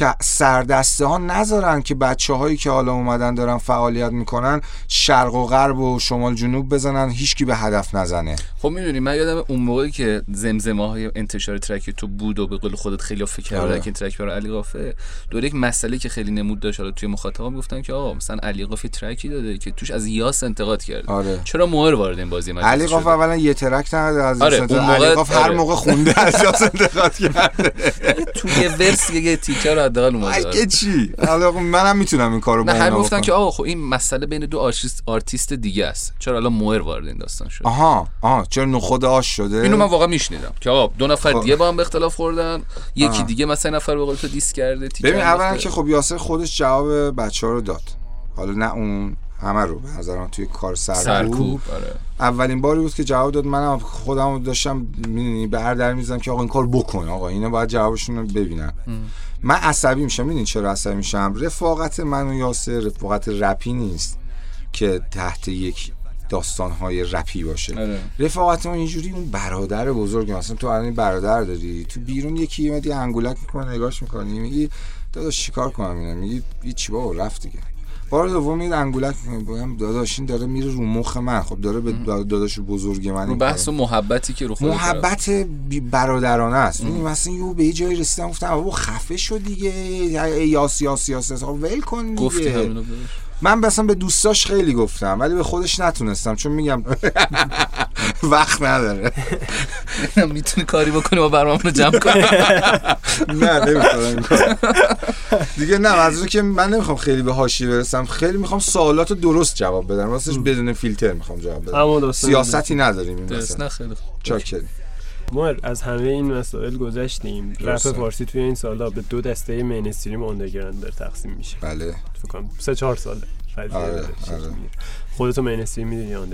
که سردسته ها نذارن که بچه هایی که حالا اومدن دارن فعالیت می‌کنن شرق و غرب و شمال جنوب بزنن هیچکی به هدف نزنه خب می‌دونی من یادم اون موقعی که زمزمه های انتشار ترک تو بود و به قول خودت خیلی فکر آره. که ترک برای علی قافه دوره یک مسئله که خیلی نمود داشت حالا توی مخاطبا می‌گفتن که آقا مثلا علی قافه ترکی داده که توش از یاس انتقاد کرده آره. چرا مهر وارد این بازی مجلس علی قاف شده؟ اولا یه ترک نداره از آره، اون موقع- علی قاف هر آره. موقع خونده از یاس انتقاد کرده [LAUGHS] توی ورس یه تیکر رو حداقل اومده. اگه چی. حالا خب منم می‌تونم این کارو با هم اونا گفتن بکنم. که آقا خب این مسئله بین دو آرتیست آرتیست دیگه است. چرا الان مهر وارد این داستان شد آها آها چرا نخود آش شده؟ اینو من واقعا میشنیدم که آقا دو نفر خب. دیگه با هم به اختلاف خوردن یکی. دیگه مثلا نفر به قول تو دیس کرده ببین اولا. که خب یاسر خودش جواب بچه ها رو داد. حالا نه اون همه رو به نظر من توی کار سرکوب. سرکوب آره. اولین باری بود که جواب داد. منم خودم داشتم به هر در می‌زنم که آقا این کار بکن آقا اینا باید جوابشون رو ببینن. من عصبی میشم می‌دونی چرا عصبی میشم؟ رفاقت من و یاسر رفاقت رپی نیست که تحت یک داستانهای رپی باشه. آره. رفاقت ما اینجوری اون برادر بزرگ مثلا تو الان برادر داری تو بیرون یکی میاد انگولک می‌کنه نگاش می‌کنی میگی داداش چیکار کنم اینا میگی هیچ چی بابا رفت دیگه. بار دوم میاد انگولک میگم داداش این داره میره رو مخ من. خب داره به داداش بزرگ من رو این بحث و محبتی که رو خود محبت برادرانه است. می‌دونی مثلا یهو به یه جایی رسیدم گفتم بابا خفه شو دیگه. ای یاس یاس یاس آقا ول کن دیگه. گفتی همینو من مثلا به دوستاش خیلی گفتم ولی به خودش نتونستم چون میگم [LAUGHS] وقت نداره. [LAUGHS] می‌تونی کاری بکنی با برنامه رو جمع کنی. [LAUGHS] نه کارو. دیگه نه منظور که من نمی‌خوام خیلی به حاشیه برسم خیلی می‌خوام سوالات رو درست جواب بدم. راستش بدون فیلتر می‌خوام جواب بدم. سیاستی نداریم این درست مثلا. نه خیلی خوب. چاکری مر از همه این مسائل گذشتیم. رپ. فارسی توی این سالها به دو دسته مینستریم آندرگراند داره تقسیم میشه. بله. فکر کنم سه چهار ساله. آره، آره. خودتو mainstream می‌دونی ام،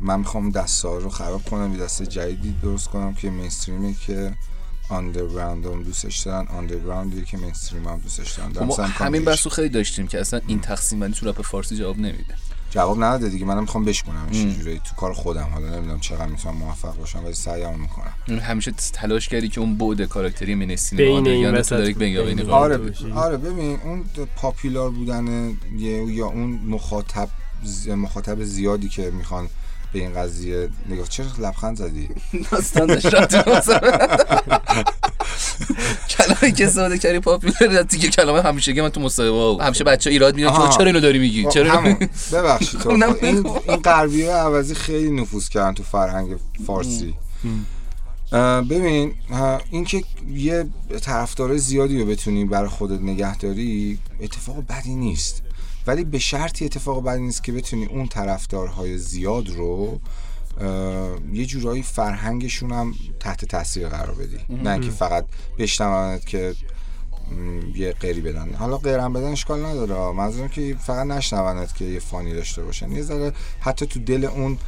من می‌خوام دسته ها رو خراب کنم یه دسته جدیدی درست کنم که mainstream ه که underground هم دوستش دارن underground ی که mainstream هم دوستش دارن. دارم ما سعی می‌کنم همین بهش- بحث رو خیلی داشتیم که اصلا این تقسیم بندی تو رپ فارسی جواب نمیده. جواب نداده دیگه منم می‌خوام بشکنم یه جوری تو کار خودم. حالا نمی‌دونم چقدر می‌تونم موفق باشم ولی سعیمو می‌کنم. یعنی همیشه تلاش کردی که اون بعد کاراکتری بین تو داری بین بین آره. آره ببین اون پاپولار بودن یا اون مخاطب مخاطب زیادی که می‌خوان به این قضیه نگاه چرا لبخند زدی؟ داستان داشت. کلمه که استفاده کردی پاپولار دیگه کلمه همیشه من تو مصاحبه. همیشه بچه ایراد میگن که آها. چرا اینو داری میگی؟ خب، چرا؟ ببخشید. تو اونم خب، این. این غربی عوضی خیلی نفوذ کردن تو فرهنگ فارسی. ببین اینکه یه طرفدار زیادی رو بتونی برای خودت نگه داری اتفاق بدی نیست. ولی به شرطی اتفاق بدی نیست که بتونی اون طرفدارهای زیاد رو یه جورایی فرهنگشون هم تحت تاثیر قرار بدی. نه اینکه فقط بشنوند که یه قری بدن. حالا قیرم بدن اشکال نداره. منظورم که فقط نشنوند که یه فانی داشته باشن. یه ذره حتی تو دل اون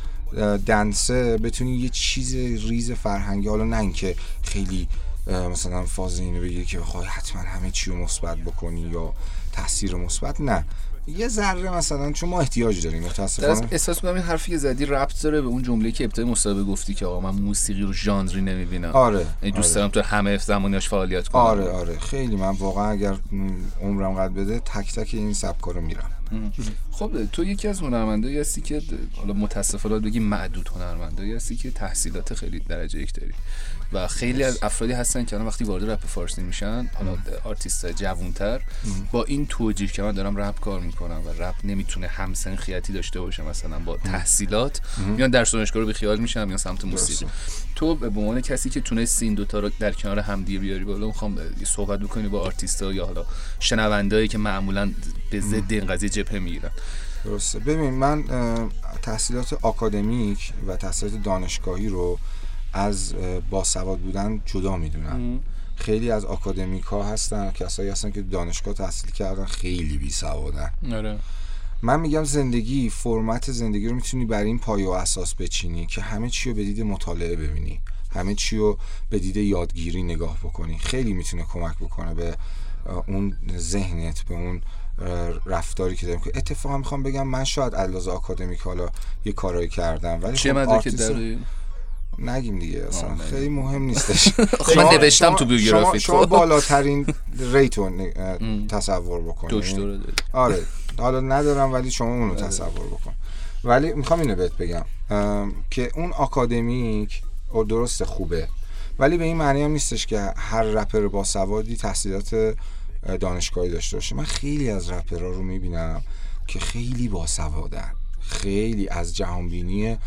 دنسه بتونی یه چیز ریز فرهنگی حالا نه اینکه خیلی مثلا فاز اینو بگی که بخوای حتما همه چی رو مثبت بکنی یا تاثیر مثبت نه. یه ذره مثلا چون ما احتیاج داریم متاسفانه. احساس می‌کنم این حرفی که زدی ربط داره به اون جمله که ابتدای مصاحبه گفتی که آقا من موسیقی رو ژانری نمی‌بینم. آره یعنی دوست آره. دارم تو همه زمانیاش فعالیت کنم. آره آره. خیلی من واقعا اگر عمرم قد بده تک تک این سبکا رو میرم. خب تو یکی از هنرمندایی هستی که حالا متاسفانه بگی معدود هنرمندایی هستی که تحصیلات خیلی درجه یک داری. و خیلی از افرادی هستن که الان وقتی وارد رپ فارسی میشن حالا آرتیست جوونتر با این توجیه که من دارم رپ کار می‌کنم و رپ نمی‌تونه همسنخیتی داشته باشه مثلا با تحصیلات میان در دانشگاه رو بیخیال میشن میان سمت موسیقی. تو به عنوان کسی که تونستی این دوتا رو در کنار همدیگه بیاری بالا می‌خوام صحبت بکنی با آرتیستا یا حالا شنوندهایی که معمولا به ضد این قضیه جبهه می‌گیرن. درسته. ببین من تحصیلات آکادمیک و تحصیلات دانشگاهی رو از باسواد بودن جدا می‌دونم خیلی از آکادمیک ها هستن کسایی هستن که دانشگاه تحصیل کردن خیلی بی سوادن آره. من میگم زندگی فرمت زندگی رو می‌تونی بر این پایه و اساس بچینی که همه چی رو به دید مطالعه ببینی. همه چی رو به دید یادگیری نگاه بکنی. خیلی می‌تونه کمک بکنه به اون ذهنت به اون رفتاری که داریم که اتفاقا می‌خوام بگم من شاید علاوه آکادمیک حالا یه کارایی کردم ولی خب نگیم دیگه اصلا. خیلی مهم نیستش. [LAUGHS] من نوشتم تو بیوگرافی شما, بالاترین ریتو تصور بکنید دکتر آره. حالا ندارم ولی شما اونو آره. تصور بکن. ولی می‌خوام اینو بهت بگم که اون آکادمیک درست خوبه. ولی به این معنی هم نیستش که هر رپر با سوادی تحصیلات دانشگاهی داشته باشه. من خیلی از رپرها رو می‌بینم که خیلی باسوادن خیلی از جهانبینی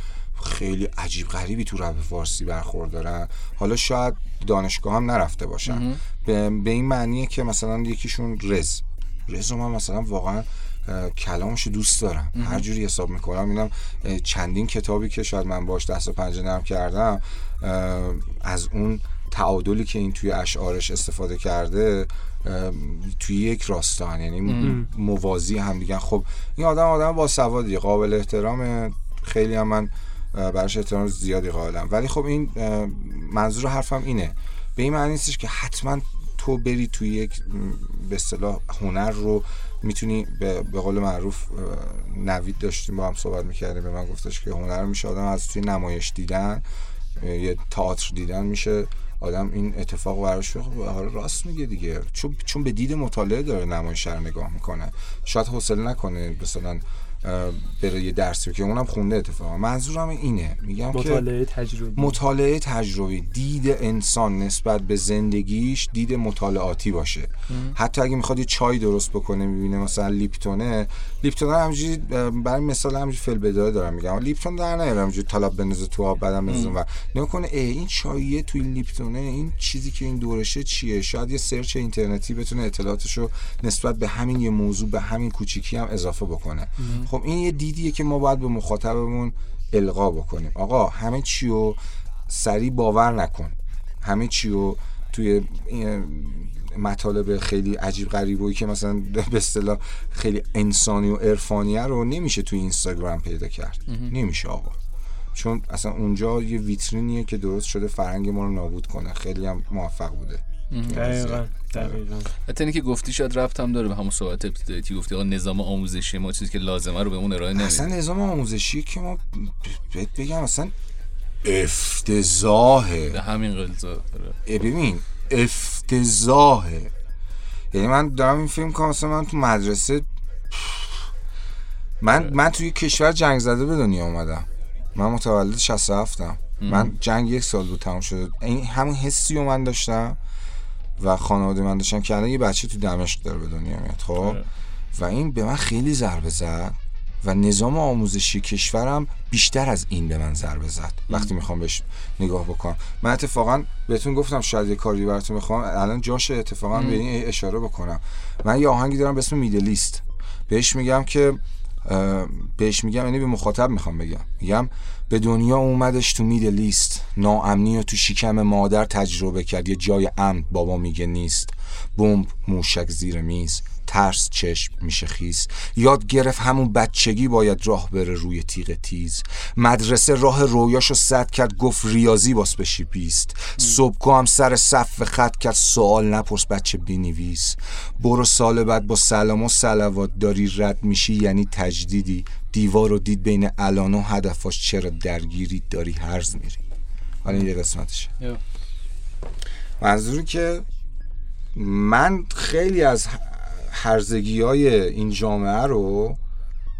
خیلی عجیب غریبی تو رپ فارسی برخوردارن. حالا شاید دانشگاه هم نرفته باشن. به, این معنیه که مثلا یکیشون رز. رز من مثلا واقعا کلامش دوست دارم. هر جوری حساب می‌کنم اینم چندین کتابی که شاید من باش دست و پنجه نرم کردم از اون تعادلی که این توی اشعارش استفاده کرده توی یک راستان. یعنی موازی هم دیگه. خب این آدم آدم با سوادی قابل احترام خیلی هم من براش احترام زیادی قائلم. ولی خب این منظور حرفم اینه. به این معنی نیستش که حتما تو بری توی یک به اصطلاح هنر رو می‌تونی به, قول معروف نوید داشتیم با هم صحبت می‌کردیم. به من گفتش که هنر میشه آدم از توی نمایش دیدن یه تئاتر دیدن میشه. آدم این اتفاق براش خب راست میگه دیگه. چون چون به دید مطالعه داره نمایش نگاه می‌کنه. شاید حوصله نکنه مثلا بره یه درسی که اونم خونده اتفاقا. منظورم اینه. میگم مطالعه تجربی. مطالعه تجربی. دید انسان نسبت به زندگیش دید مطالعاتی باشه. حتی اگه می‌خواد یه چای درست بکنه می‌بینه مثلا لیپتونه. لیپتون همینجوری برای مثال همینجوری فل بداره دارم میگم. لیپتون در نیارم همینجوری طلب بنزه تو آب بدم بزن و نکنه ای این چاییه توی لیپتونه؟ این چیزی که این دورشه چیه؟ شاید یه سرچ اینترنتی بتونه اطلاعاتشو نسبت به همین یه موضوع به همین کوچیکی هم اضافه بکنه. خب این یه دیدیه که ما باید به مخاطبمون القا بکنیم. آقا همه چی رو سریع باور نکن. همه چی رو توی مطالب خیلی عجیب غریبی که مثلا به اصطلاح خیلی انسانی و عرفانیه رو نمیشه توی اینستاگرام پیدا کرد. نمیشه آقا. چون اصلا اونجا یه ویترینیه که درست شده فرهنگ ما رو نابود کنه. خیلی هم موفق بوده. دقیقا دقیقا. حتی که گفتی شاید رفت هم داره به همون صحبت ابتدایی که گفتی نظام آموزشی ما چیزی که لازمه رو به اون ارائه نمیده. اصلا نظام آموزشی که ما بهت بگم اصلا افتضاحه. به همین قلزا ببین افتضاحه. یعنی من دارم این فیلم کنم مثلا من تو مدرسه من من توی کشور جنگ زده به دنیا اومدم. من متولد 67 م من جنگ یک سال بود تمام شده. این همون حسی رو من داشتم. و خانواده من داشتن که الان یه بچه تو دمشق داره به دنیا میاد خب؟ آره. و این به من خیلی ضربه زد و نظام آموزشی کشورم بیشتر از این به من ضربه زد. وقتی می‌خوام بهش نگاه بکنم. من اتفاقا بهتون گفتم شاید یه کاری براتون می‌خوام الان جاش اتفاقا به این اشاره بکنم. من یه آهنگی دارم به اسم میدلیست بهش میگم که بهش میگم یعنی به مخاطب می‌خوام بگم. میگم به دنیا اومدش تو میدل لیست. ناامنی و تو شکم مادر تجربه کرد. یه جای امن. بابا میگه نیست. بمب موشک زیر میز. ترس چشم میشه خیز یاد گرفت همون بچگی باید راه بره روی تیغ تیز. مدرسه راه رویاشو صد کرد. گفت ریاضی باس بشی بیست. صبح هم سر صف خط کرد. سوال نپرس بچه بینویس برو سال بعد با سلام و سلوات داری رد میشی. یعنی تجدیدی. دیوار رو دید بین الان و هدفاش چرا درگیری داری؟ هرز میری حالا یه قسمتشه منظوری که من خیلی از هرزگی های این جامعه رو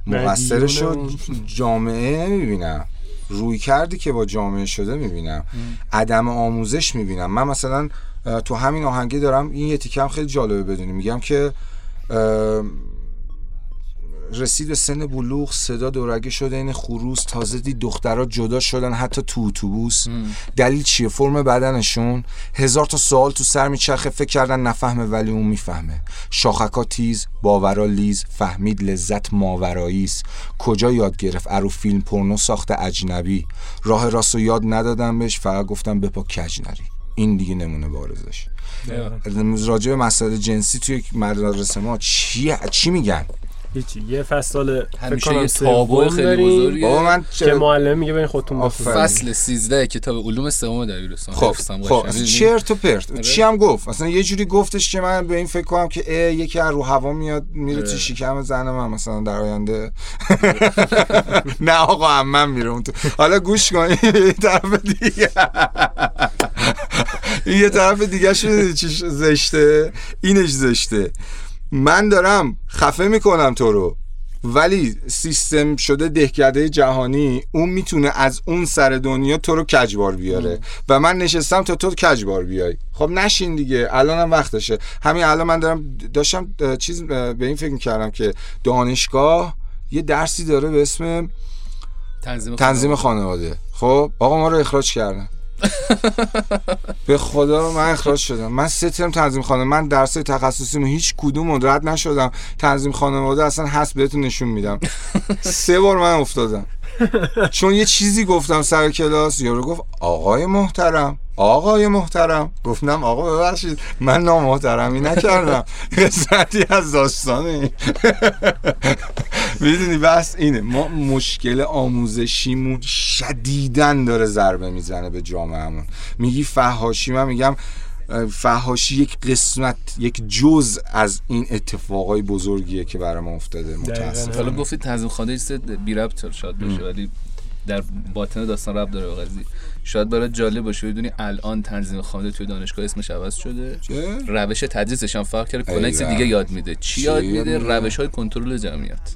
مقصرش رو مدیون جامعه نمی‌بینم روی کردی که با جامعه شده می‌بینم. عدم آموزش می‌بینم. من مثلا تو همین آهنگه دارم این یه تیکه هم خیلی جالبه بدونی. میگم که رسید به سن بلوغ صدا دورگه شده این خروس تازه دید دخترها جدا شدن حتی تو اتوبوس. دلیل چیه؟ فرم بدنشون. هزار تا سوال تو سر میچرخه فکر کردن نفهمه ولی اون می‌فهمه. شاخکا تیز باورا لیز فهمید لذت ماورایی است. کجا یاد گرفت؟ ارو فیلم پورنو ساخت اجنبی. راه راست رو یاد ندادم بهش فقط گفتم بپا کج نری این دیگه نمونه بارزش. راجع به مسائل جنسی توی مدرسه ما چی چی میگن؟ هیچی. یه فصل همیشه یه تابو خیلی بزرگه. بابا من که معلم میگه برین خودتون. بخونید فصل 13 کتاب علوم سوم دبیرستان. خب خب. اصلا چرت و پرت؟ چی هم گفت؟ مثلا یه جوری گفتش که من به این فکر کنم که یکی از رو هوا میاد میره تو آره. شکم زن من مثلا در آینده. [LAUGHS] نه آقا عمم میره اون تو. حالا گوش کن این یه طرف دیگه. این [LAUGHS] یه طرف دیگه شده چیش زشته. اینش زشته. من دارم. خفه می‌کنم تو رو. ولی سیستم شده دهکده جهانی اون می‌تونه از اون سر دنیا تو رو کجبار بیاره. و من نشستم تا تو کجبار بیای. خب نشین دیگه. الانم وقتشه. همین الان من دارم داشتم چیز به این فکر می‌کردم که دانشگاه یه درسی داره به اسم تنظیم تنظیم خانواده. خب؟ آقا ما رو اخراج کردن. [LAUGHS] به خدا من اخراج شدم. من سه ترم تنظیم خانواده من درس تخصصی هیچ کدوم رد نشدم. تنظیم خانواده اصلا هست بهتون نشون میدم. [LAUGHS] سه بار من افتادم. چون یه چیزی گفتم سر کلاس. یارو گفت آقای محترم. آقای محترم. گفتم آقا ببخشید من نامحترمی نکردم. [LAUGHS] قسمتی از داستانه می‌دونی بس اینه. ما مشکل آموزشیمون شدیدن داره ضربه می‌زنه به جامعهمون. میگی فهاشی من میگم فهاشی یک قسمت یک جز از این اتفاقای بزرگیه که برای ما افتاده متاسف حالا گفتید تنظیم ایست بی ربط شاید بشه ولی در باطن داستان رب داره قضیه. شاید برای جالب باشه بدونی الان تنظیم خانواده توی دانشگاه اسمش عوض شده. چه؟ روش تدریسش هم فرق کرده کلا. دیگه یاد میده. چی یاد میده؟ روش های کنترل جمعیت.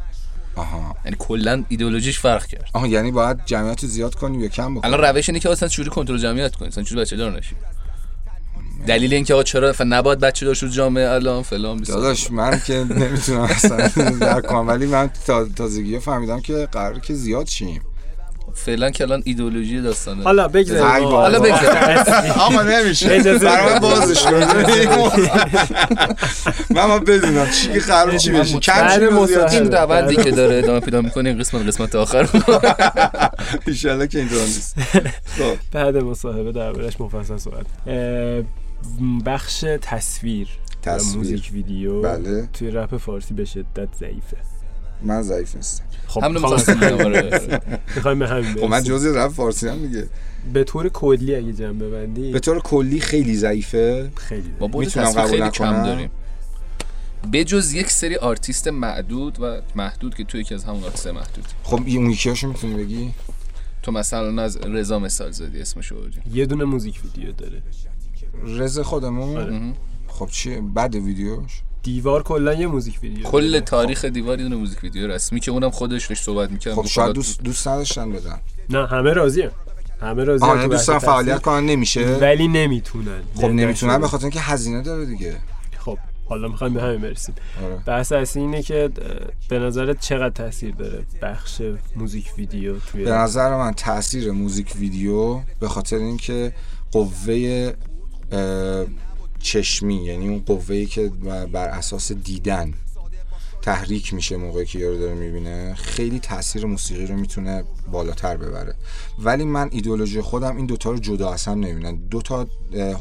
آها. یعنی کلا ایدئولوژیش فرق کرد. آها یعنی باید جمعیت زیاد کنیم یا کم بکنیم الان روش اینه که اصلا چجوری کنترل جمعیت کنی. اصلا چجوری بچه دار نشی دلیل اینکه آقا چرا نباید بچه دار جامعه الان فلان. داداش من که نمی‌تونم اصلا در کنم ولی من تا تازگی فهمیدم که قرار که زیاد شیم. فعلا که الان ایدئولوژی داستانه حالا بگذاریم. حالا بگذاریم. [LAUGHS] آقا نمیشه برای بده. بازش کن من ما بدونم چی که قرار چی بشه کم. این. روندی که داره ادامه پیدا می‌کنه این قسمت قسمت آخر [LAUGHS] ایشالله که اینطور نیست خب بعد مصاحبه دربارش مفصل صحبت بخش تصویر تصویر. موزیک ویدیو بله. توی رپ فارسی به شدت ضعیفه من ضعیف نیستم. خب بگم، آره. [LAUGHS] می‌خوایم به همین خب من. جزء رپ فارسی هم دیگه. به طور کلی اگه جمع ببندی. به طور کلی خیلی ضعیفه. خیلی می‌تونم قبول نکنم. داریم. به جز یک سری آرتیست معدود و محدود که تو یکی از همون آرتیست محدود. خب این اون یکیاشو می‌تونی بگی؟ تو مثلا از رضا مثال زدی اسمشو بردی یه دونه موزیک ویدیو داره. رز خودمون؟ آره. خب چی بعد ویدیوش؟ دیوار کلا یه موزیک ویدیو کل. تاریخ دیوار یه دونه موزیک ویدیو رسمی که اونم خودش داشت صحبت می‌کرد. خب شاید دوست دوست نداشتن بدن. نه همه راضیه. همه راضی آها یعنی دوستان فعالیت کنن نمیشه؟ ولی نمی‌تونن. خب نمی‌تونن به خاطر اینکه هزینه داره دیگه. خب حالا می‌خوایم به همین برسیم. آره. بحث اصلی اینه که به نظرت چقدر تاثیر داره بخش موزیک ویدیو توی به نظر من تاثیر موزیک ویدیو به خاطر اینکه قوه چشمی یعنی اون قوه‌ای که بر اساس دیدن تحریک میشه موقعی که یارو داره می‌بینه خیلی تاثیر موسیقی رو می‌تونه بالاتر ببره. ولی من ایدئولوژی خودم این دوتا رو جدا اصلا نمی‌بینم. دوتا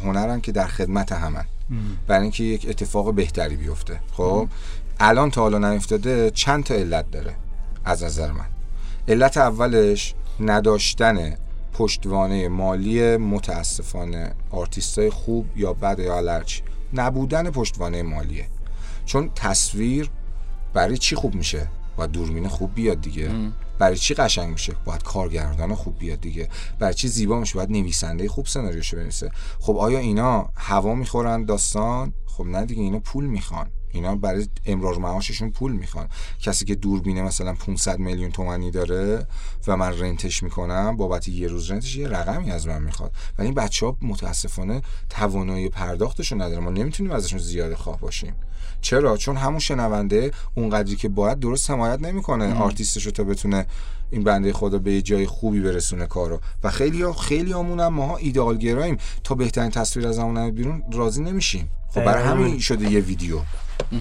هنرن که در خدمت همن. برای اینکه یک اتفاق بهتری بیفته. خب؟ الان تا حالا نیفتاده چند تا علت داره از نظر من. علت اولش نداشتن پشتوانه مالی متاسفانه آرتیستای خوب یا بد یا هرچی نبودن پشتوانه مالیه. چون تصویر برای چی خوب میشه؟ باید دوربین خوب بیاد دیگه. برای چی قشنگ میشه؟ باید کارگردان خوب بیاد دیگه. برای چی زیبا میشه؟ باید نویسنده خوب سناریوشو بنویسه. خب آیا اینا هوا می‌خورن داستان؟ خب نه دیگه اینا پول می‌خوان. اینا برای امرار معاششون پول می‌خوان. کسی که دوربینه مثلا 500 میلیون تومانی داره و من رنتش می‌کنم بابت یه روز رنتش یه رقمی از من می‌خواد. ولی این بچه ها متاسفانه توانایی پرداختشون نداره ما نمی‌تونیم ازشون زیاده خواه باشیم. چرا؟ چون همون شنونده اونقدری که باید درست حمایت نمی‌کنه آرتیستش رو تا بتونه این بنده خدا به یه جای خوبی برسونه کارو. و خیلی ها خیلی همون هم ماها ایدئال گراییم تا بهترین تصویر از همون بیرون راضی نمیشیم. خب برای. همین شده یه ویدیو.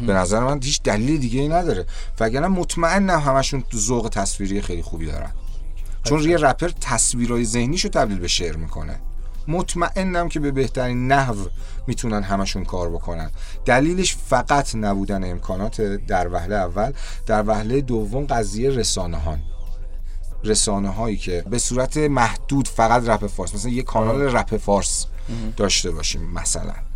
به نظر من هیچ دلیل دیگه ای نداره. وگرنه مطمئنم همشون ذوق تصویری خیلی خوبی دارن. چون یه رپر تصویرهای ذهنیشو تبدیل به شعر می‌کنه. مطمئنم که به بهترین نحو می‌تونن همشون کار بکنن. دلیلش فقط نبودن امکانات در وهله اول. در وهله دوم قضیه رسانه هان رسانه هایی که به صورت محدود فقط رپ فارس مثلا یه کانال رپ فارس داشته باشیم مثلا.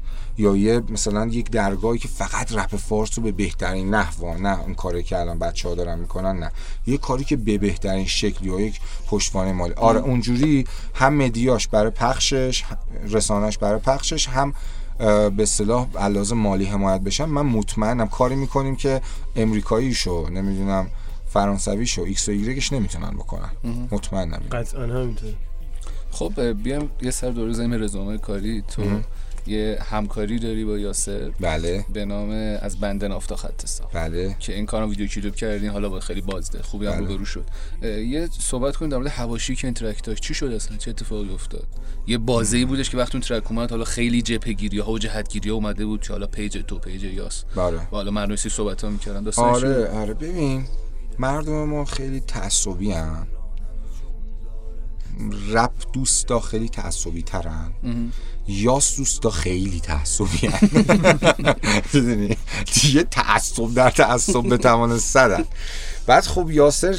یا یه مثلا یک درگاهی که فقط رپ فارس رو به بهترین نحو نه اون کاری که الان بچه ها دارن می‌کنن نه. یه کاری که به بهترین شکل یا یک پشتوانه مالی. آره اونجوری هم مدیاش برای پخشش رسانش برای پخشش هم به اصطلاح علاوه مالی حمایت بشن من مطمئنم کاری می‌کنیم که امریکاییشو نمی‌دونم فرانسویشو ایکس و ایگرگش نمی‌تونن بکنن. مطمئنم. قطعا همینطور. خب بیام یه سر دور بزنیم رزومه کاری. تو یه همکاری داری با یاس؟ بله. به نام از بند ناف تا خط بله. که این کارم ویدیو کلیپ کردین حالا با خیلی بازده. خوبی هم بله. روبرو شد. یه صحبت کنیم در مورد حواشی که این track داشت. چی شد اصلا؟ چه اتفاقی افتاد؟ یه بازه ای بودش که وقتی اون track اومد حالا خیلی جبهگیری ها و جهتگیری ها اومده بود که حالا page تو page یاس. بله. و حالا مردم یه سری صحبت ها می‌کردن آره آره. ببین مردم ما خیلی تعصبی. رپ دوستا خیلی تعصبی ترن. یاس دوستا خیلی تعصبی [LAUGHS] دیگه تعصب در تعصب به توان صدن. بعد خب یاسر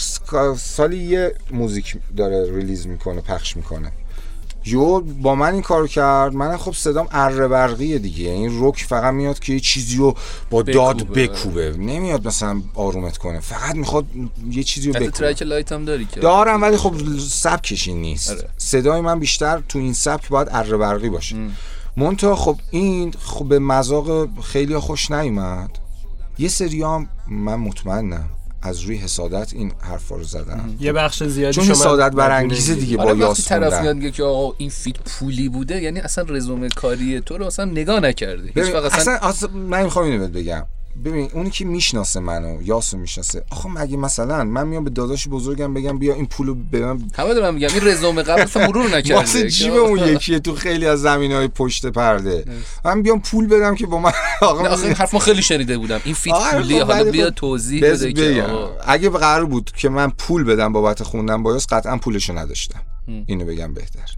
سالی یه موزیک داره ریلیز می‌کنه پخش می‌کنه. یو با من این کارو کرد. من خب صدام اره برقیه دیگه. این روک فقط میاد که یه چیزی رو با داد بکوبه. بکوبه نمیاد مثلا آرومت کنه. فقط می‌خواد یه چیزی رو بکوبه. track light هم داری که. دارم ولی خب سبکش این نیست. آره. صدای من بیشتر تو این سبک باید اره برقی باشه. منتها خب این خب به مذاق خیلی خوش نیومد. یه سری هم من مطمئنم از روی حسادت این حرفا رو زدن یه بخش زیادی چون شما حسادت برانگیزه مدیونه دیگه با یاس طرف. میاد میگه که آقا این feat پولی بوده یعنی اصلا رزومه کاری تو رو اصلا نگاه نکرده هیچ اصلا, اصلا اصلا من می‌خوام اینو بهت بگم. ببین اونی که می‌شناسه منو یاسو می‌شناسه. آخه مگه مثلا من میام به داداش بزرگم بگم بیا این پولو به من همه دارم میگم این رزومه قبل اصلا مرور نکرده. واسه جیب اون یکیه تو خیلی از زمین های پشت پرده. من بیام پول بدم که با من [LAUGHS] آقا آخه این حرف ما خیلی شنیده بودم. این فیت آره، پولی خب، حالا بیا خب توضیح بده که اگه قرار بود که من پول بدم بابت خوندن با یاس قطعا پولشو نداشتم. اینو بگم بهتر.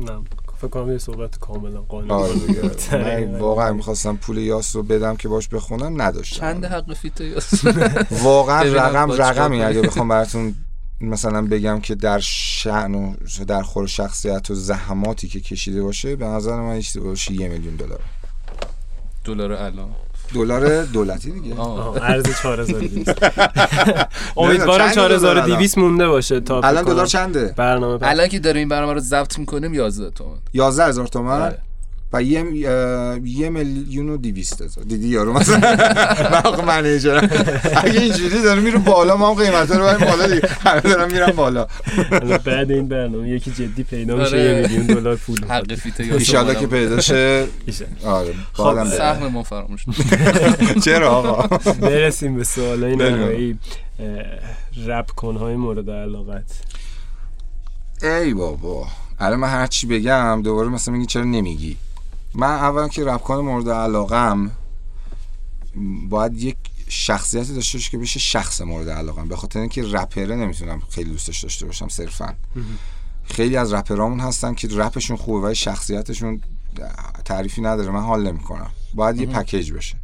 نه. فکر کنم یه صحبت کاملا قانونی آره. دقیقاً. [LAUGHS] واقعا می‌خواستم پول یاس رو بدم که باش بخونم نداشتم. چند حق فیت یاس؟ [LAUGHS] واقعا رقم رقمی. اگه بخوام براتون [LAUGHS] مثلا بگم که در شأن و در خور شخصیت و زحماتی که کشیده باشه به نظر من یه میلیون دلار دلار الان. دلار دولتی دیگه. ارز 4200 [LAUGHS] [LAUGHS] امیدوارم چند دلار 4200 مونده باشه تا الان دلار چنده؟ برنامه. الان که داریم این برنامه رو ضبط می‌کنیم 11 تومن. 11 هزار تومن؟ آره. و یه یه میلیون و دیویست هزار. دیدی یارو مثلا؟ [LAUGHS] من آقا منیجرم. اگه اینجوری داره میره بالا ما هم قیمت رو بریم بالا دیگه. [LAUGHS] همه دارن میرن بالا. بعد این برنامه یکی جدی پیدا میشه آره. یه میلیون دلار پول. حق فیت یاس ایشالله که پیدا شه. آره خب،. سهم ما فراموش. [LAUGHS] چرا آقا؟ برسیم به سوالای بریم. نهایی. رپ کنهای مورد علاقت. ای بابا. الان من هر چی بگم دوباره مثلا میگی چرا نمیگی؟ من اول که رپکان مورد علاقم باید یک شخصیتی داشته باشه که بشه شخص مورد علاقم. به خاطر اینکه رپره نمی‌تونم خیلی دوستش داشته باشم صرفا. خیلی از رپرامون هستن که رپشون خوبه ولی شخصیتشون تعریفی نداره. من حال نمی‌کنم. باید یه پکیج بشه.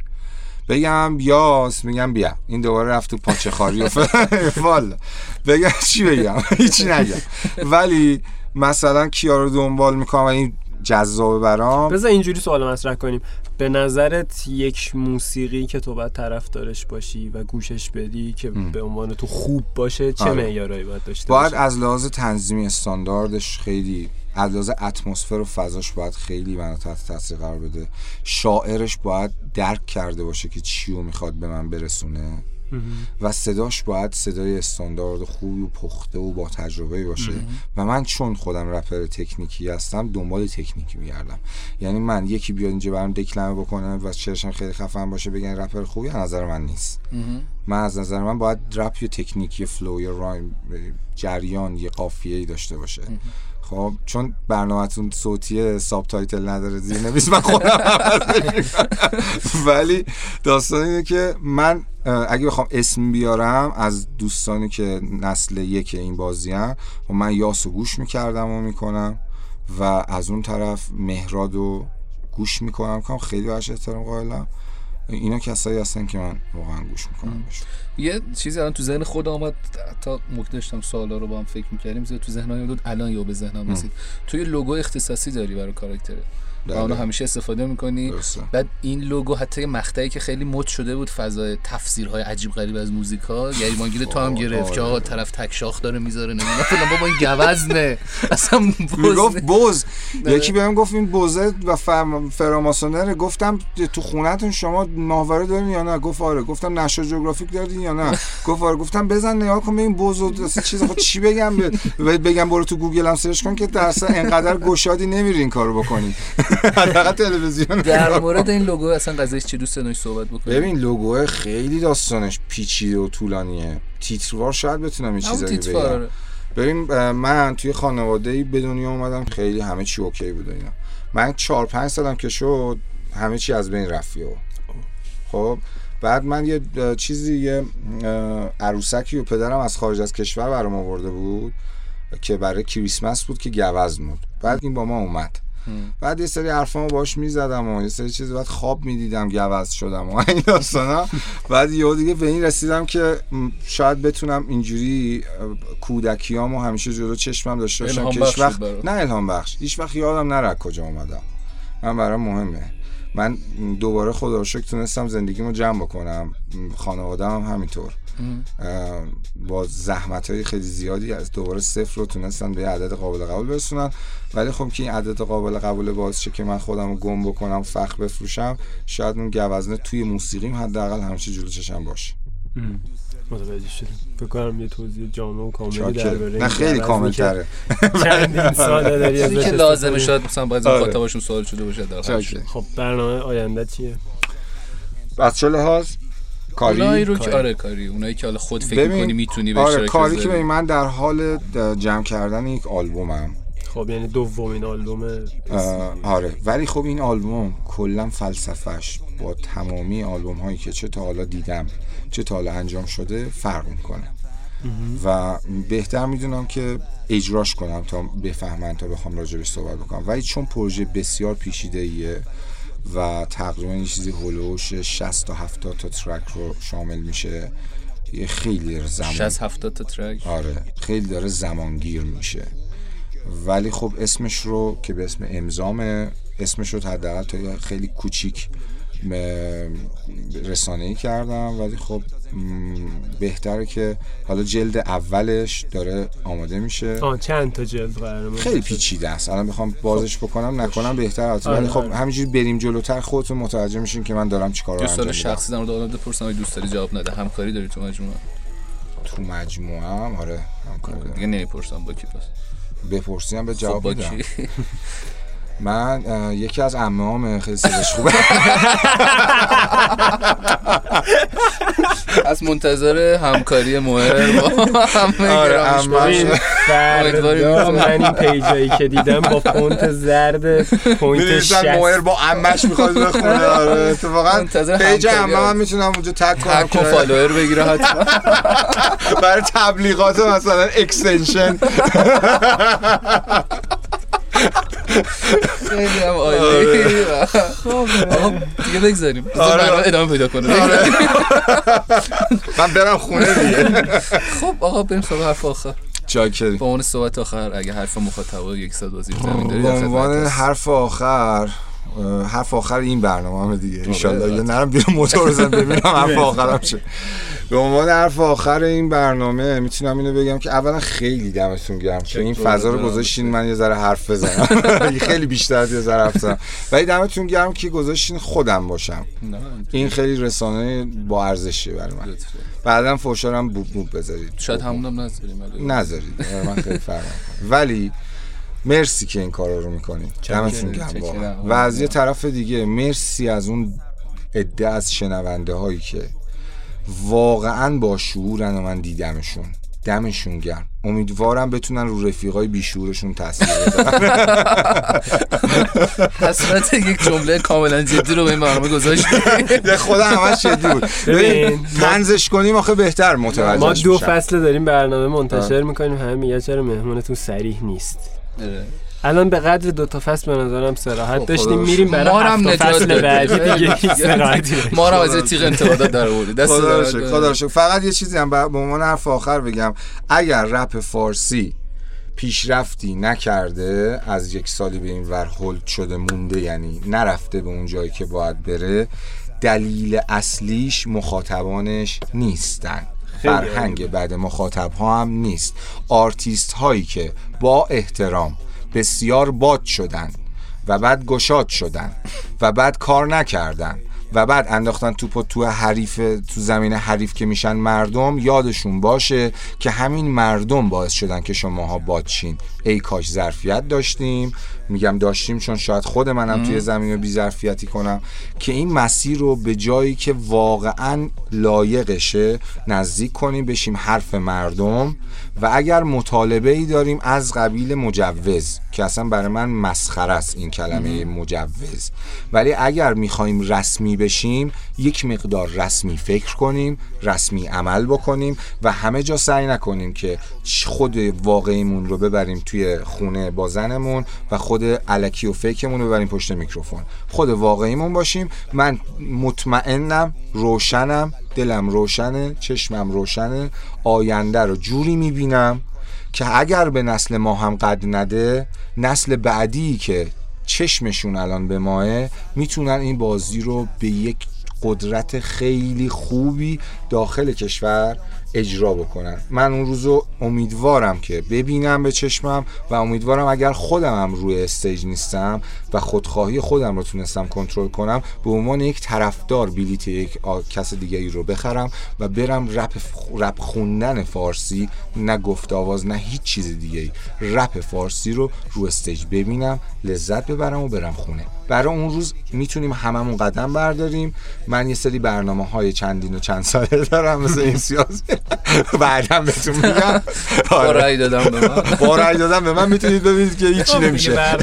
بگم یاس میگم بیا. این دوباره رفت تو پاچه خاری و ف- [LAUGHS] والا. بگم چی بگم؟ [LAUGHS] هیچی نگم. ولی مثلا کیا رو دنبال می‌کنم این جذابه برام بذار اینجوری سوال مطرح کنیم. به نظرت یک موسیقی که تو باید طرف دارش باشی و گوشش بدی که به عنوان تو خوب باشه چه آره. معیارایی باید داشته باید باشه؟ از لحاظ تنظیمی استانداردش خیلی از اتمسفر و فضاش باید خیلی منو تحت تاثیر قرار بده. شاعرش باید درک کرده باشه که چی رو می‌خواد به من برسونه. و صداش باید صدای استاندارد خوبی و پخته و با تجربه باشه. و من چون خودم رپر تکنیکی هستم دنبال تکنیکی میگردم. یعنی من یکی بیاد اینجا برام دکلمه بکنه و شعرشم خیلی خفن باشه بگن رپر خوبی از نظر من نیست. من از نظر من باید رپ یا تکنیک flow یا rhyme جریان یه قافیه ای داشته باشه. خب چون برنامهتون صوتی subtitle نداره زیر نویس من خودم. ولی داستان اینه که من اگه بخوام اسم بیارم از دوستانی که نسل یک این بازی هم و من یاسو گوش می‌کردم و می‌کنم و از اون طرف مهراد رو گوش می‌کنم. کنم خیلی برش احترام قائلم. اینا کسایی هستن که من واقعا گوش می‌کنم بهشون. یه چیزی الان تو ذهن خود آمد تا موقع داشتم سوالا رو با هم فکر می‌کردیم زیاد تو ذهنم بود الان یا به ذهنم رسید. تو یه لوگو اختصاصی داری برای کاراکترت. و بله. اونو همیشه استفاده می‌کنی. درسته. بعد این لوگو حتی مقطعی که خیلی مد شده بود فضای تفسیرهای عجیب غریب از موزیک ها گریبانگیر تو هم خب، گرفت که آره. آقا طرف تک شاخ داره می‌ذاره نمی‌دونم. فلان بابا این گوزنه. [LAUGHS] اصلا می‌گفت بز بز یکی بهم گفت این بزه و فر- فراماسونره. گفتم تو خونتون شما ماهواره دارین یا نه؟ گفت آره. گفتم نشر جغرافیک دارین یا نه؟ [LAUGHS] گفت آره. گفتم بزن نگاه کن و اصلا چیز خود چی بگم؟ [LAUGHS] بگم برو تو گوگل هم search کن که در اصلا انقدر گشادی نمیری این کارو بکنی. حداقل تلویزیون در مورد این لوگو اصلا قضیهش چی دوست داری صحبت بکنی ببین لوگو خیلی داستانش پیچیده و طولانیه. تیتروار شاید بتونم یه چیزایی تیتروار، بگم آره. ببین من توی خانواده ای به دنیا اومدم خیلی همه چی okay بود اینا. من چهار پنج سالم که شد همه چی از بین رفت خب بعد من یه چیزی یه عروسکی و پدرم از خارج از کشور برام آورده بود که برای کریسمس بود که گوزن بود. بعد این با ما اومد. بعد یه سری حرفامو باش می‌زدم و یه سری چیز بعد خواب می‌دیدم گوز شدم و [LAUGHS] این داستانا. بعد یهو دیگه به این رسیدم که شاید بتونم اینجوری کودکیامو همیشه جلو چشمم داشته باشم که هیچ وقت. نه الهام بخش هیچ وقت یادم نره کجا اومدم. من برام مهمه. من دوباره خدا رو شکر تونستم زندگیمو جمع بکنم. خانوادم هم همینطور. با زحمت های خیلی زیادی از دوباره صفر رو تونستن به یه عدد قابل قبول برسونن. ولی خب که این عدد قابل قبول باعث شه که من خودم رو گم بکنم فخ بفروشم شاید اون گوزنه توی موسیقیم حداقل همیشه جلو چشم باشه. متوجه شدم. فکر کنم یه توضیح جامع و کاملی. درباره نه خیلی کامل تره چندین ساله داری چیزی ازش که لازمه شاید مثلا بعضی آره. مخاطباشون سوال شده باشه در. خب برنامه آینده چیه؟ از چه لحاظ اونایی کاری رو که کاری. آره کاری. اونایی که حالا خود فکر ببین، می‌کنی می‌تونی به آره کاری که. ببین من در حال جمع کردن یک آلبومم. خب یعنی دومین آلبوم آره. ولی خب این آلبوم کلا فلسفهش با تمامی آلبوم هایی که چه تا حالا دیدم چه تا حالا انجام شده فرق می‌کنه. و بهتر می‌دونم که اجراش کنم تا بفهمن تا بخوام راجبش صحبت بکنم. ولی چون پروژه بسیار پیچیده ایه و تقریبا یه چیزی هلوش 60 تا 70 تا ترک رو شامل میشه. یه خیلی داره زمان 60 70 تا ترک؟ آره خیلی داره زمانگیر میشه. ولی خب اسمش رو که به اسم امضامه اسمش رو حداقل تا خیلی کوچیک رسانه ای کردم ولی خب بهتره که حالا جلد اولش داره آماده میشه. آه چند تا جلد قراره خیلی پیچیده است. الان بخوام بازش بکنم نکنم بهتر آره، ولی خب آره. همینجوری بریم جلوتر خودتون متوجه میشین که من دارم چیکار دوست انجام داره میدم. شخصی در مورد بپرسم دوست داری جواب نده. همکاری داری تو مجموعه؟ تو مجموعه هم آره همکاری دارم. دیگه نمی‌پرسم با کی پس. بپرسیم به خب جواب میدم کی؟ [LAUGHS] من یکی از عمه‌هام خیلی صداش خوبه. از منتظر همکاری مهر با همه آره، گرامش اما- باشیم. ببین فردا امیدواریم من این پیجایی که دیدم با فونت زرد پوینت 60 ماهر با عمش می‌خواد بخونه. آره اتفاقا منتظر پیج هم. من می‌تونم اونجا تگ کنم هک و فالوور بگیره حتما. برای تبلیغات مثلا اکستنشن [LAUGHS] خیلی هم عالی. آقا دیگه بگذاریم. آره. ادامه پیدا کنه. [LAUGHS] من برم خونه دیگه. خب آقا بریم سراغ حرف آخر. چاکری با عنوان صحبت آخر اگه حرف مخاطبا یک صد وزیر زمین داری به عنوان. حرف آخر حرف آخر این برنامه هم دیگه. انشالله یه نرم بیرون موتور بزن ببینم [LAUGHS] حرف آخرم چه به عنوان حرف آخر این برنامه می‌تونم اینو بگم که اولا خیلی دمتون گرم که این فضا رو گذاشتین من یه ذره حرف بزنم. [LAUGHS] [LAUGHS] خیلی بیشتر از یه ذره حرف بزنم. ولی دمتون گرم که گذاشتین خودم باشم. این خیلی رسانه با ارزشیه برای من. بعدا فوشارم بوب بوب بذارید. شاید همونم نذاریم ولی- نذارید. من خیلی فرق. ولی مرسی که این کارا رو می‌کنید دمتون گرم. و از یه طرف دیگه مرسی از اون عده از شنونده هایی که واقعا با شعورن و من دیدمشون. دمشون گرم. امیدوارم بتونن رو رفیقای بیشورشون تاثیر بذارن. حسرت یک جمله کاملا جدی رو به این برنامه گذاشت به خدا همش شدی بود. ببین، تنزش کنیم آخه بهتر متوجه ما دو فصل داریم برنامه منتشر می‌کنیم. همه میگه چرا مهمونتون سریح نیست. الان به قدر دو تا فصل به نظرم سراحت خب، داشتیم میریم برای هم هفت نجات فصل. بعدی دیگه. سراحتی. ما رو از یه تیغ انتقادات در آوردی. دست خدا. فقط یه چیزی هم به عنوان حرف آخر بگم. اگر رپ فارسی پیشرفتی نکرده از یک سالی به این ور hold شده مونده یعنی نرفته به اون جایی که باید بره دلیل اصلیش مخاطبانش نیستن. فرهنگ بعد مخاطب ها هم نیست. آرتیست هایی که با احترام بسیار باد شدن و بعد گشاد شدن و بعد کار نکردن و بعد انداختن توپ و تو حریف تو زمین حریف که میشن مردم یادشون باشه که همین مردم باعث شدن که شماها بادشین ای کاش ظرفیت داشتیم. میگم داشتیم چون شاید خود منم توی زمین رو بی ظرفیتی کنم که این مسیر رو به جایی که واقعا لایقشه نزدیک کنیم بشیم حرف مردم. و اگر مطالبه ای داریم از قبیل مجوز که اصلا برای من مسخره است این کلمه مجوز. ولی اگر می‌خوایم رسمی بشیم یک مقدار رسمی فکر کنیم رسمی عمل بکنیم و همه جا سعی نکنیم که خود واقعیمون رو ببریم توی خونه با زنمون و خود علکی و فیکمون رو ببریم پشت میکروفون. خود واقعیمون باشیم. من مطمئنم روشنم دلم روشنه چشمم روشنه آینده رو جوری می‌بینم که اگر به نسل ما هم قد نده نسل بعدی که چشمشون الان به ماه می‌تونن این بازی رو به یک قدرت خیلی خوبی داخل کشور اجرا بکنن. من اون روزو امیدوارم که ببینم به چشمم و امیدوارم اگر خودم هم روی استیج نیستم و خودخواهی خودم رو تونستم کنترل کنم به عنوان یک طرفدار بلیت یک آ- کس دیگه ای رو بخرم و برم رپ, رپ خوندن فارسی نه گفت آواز نه هیچ چیز دیگه ای رپ فارسی رو رو استیج ببینم لذت ببرم و برم خونه. برای اون روز می‌تونیم هممون قدم برداریم. من یه سری برنامه های چندین و چند ساله دارم مثل این سیاسی. [LAUGHS] بعدم بهتون میگم. [LAUGHS] آره. رأی دادم به من. با رأی دادن به من. می‌تونید ببینید که هیچی نمیشه. [LAUGHS]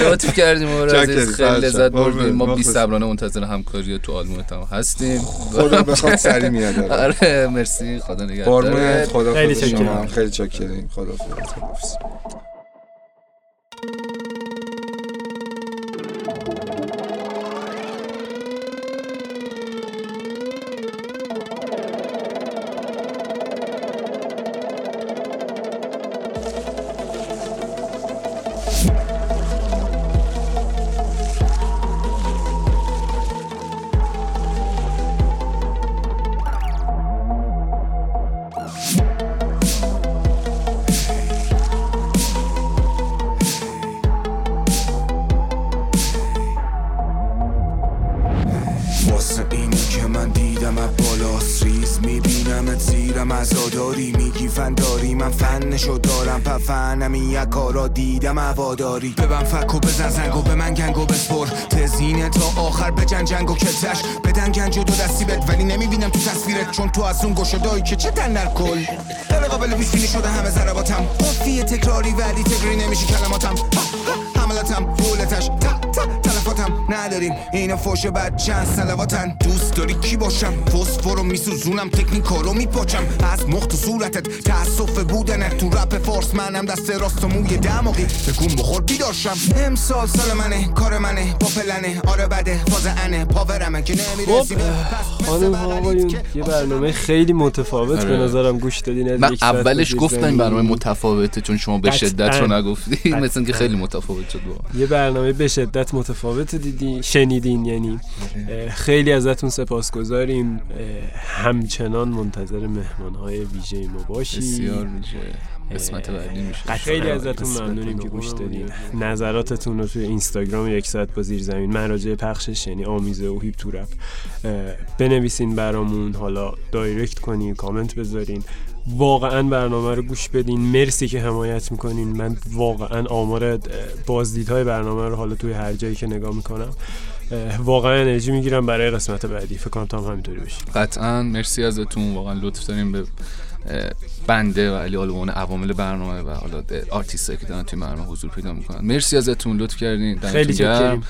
لطف کردیم و. عزیز خیلی لذت. بردیم. ما بی صبرانه منتظر همکاری تو آلبومت هم هستیم. خدا بخواد سری میاد آره. مرسی. خدا نگهدارت خدا خیلی خدا شما. خیلی چاکریم. خدا خدا هواداری. ببن فک و بزن زنگ و به من گنگ و بسپر. تزینه تا آخر بجن جنگ و کتش بدن گنج و دو دستی بد ولی نمی‌بینم تو تصویرت. چون تو از اون گشدایی که چه در کل غیر قابل پیش بینی شده همه ضرباتم. قفیه تکراری ولی تکراری نمیشه کلماتم. حملاتم فولتش تا تا. تلفاتم نداریم. اینو فوش بد چند سلواتن. دوست داری کی باشم؟ فسفرو میسوزونم. تکنیکارو میپاچم. از مخت و صورتت تاسف بودنت تو رپ فارس منم دست راست و موی دماغی. بگون بخور بیدارشم امسال سال منه. کار منه. با پلنه. آره بده. فاز انه. پاورمه که نمی‌رسی خب. خانم آقایون یه برنامه خیلی متفاوت به آره. نظرم گوش دادین از من اولش زمین. برنامه متفاوته چون شما به. شدت رو نگفتی. [LAUGHS] قطعاً. مثل که خیلی متفاوت شد. یه برنامه به شدت متفاوت دیدی شنیدین یعنی خیلی ازتون سپاسگزاریم. همچنان منتظر مهمانهای ویژه ما باشید بسیار میشه قسمت بعدی میشه. خیلی ازتون ممنونیم که گوش نظراتتون رو توی اینستاگرام یک ساعت با زیر زمین. مراجع پخشش یعنی آمیزه و هیپ تو رپ بنویسین برامون. حالا دایرکت کنین کامنت بذارین. واقعا برنامه رو گوش بدین. مرسی که حمایت می‌کنین. من واقعا آمار بازدیدهای برنامه رو حالا توی هر جایی که نگاه می‌کنم واقعا انرژی می‌گیرم برای قسمت بعدی. فکر کنم تا هم همینطوری بشه. قطعا. مرسی ازتون. واقعا لطف داریم به بنده و علی آلوان عوامل برنامه و حالا آرتیستایی که دارن توی برنامه حضور پیدا می‌کنن. مرسی ازتون لطف کردین. خیلی گرم.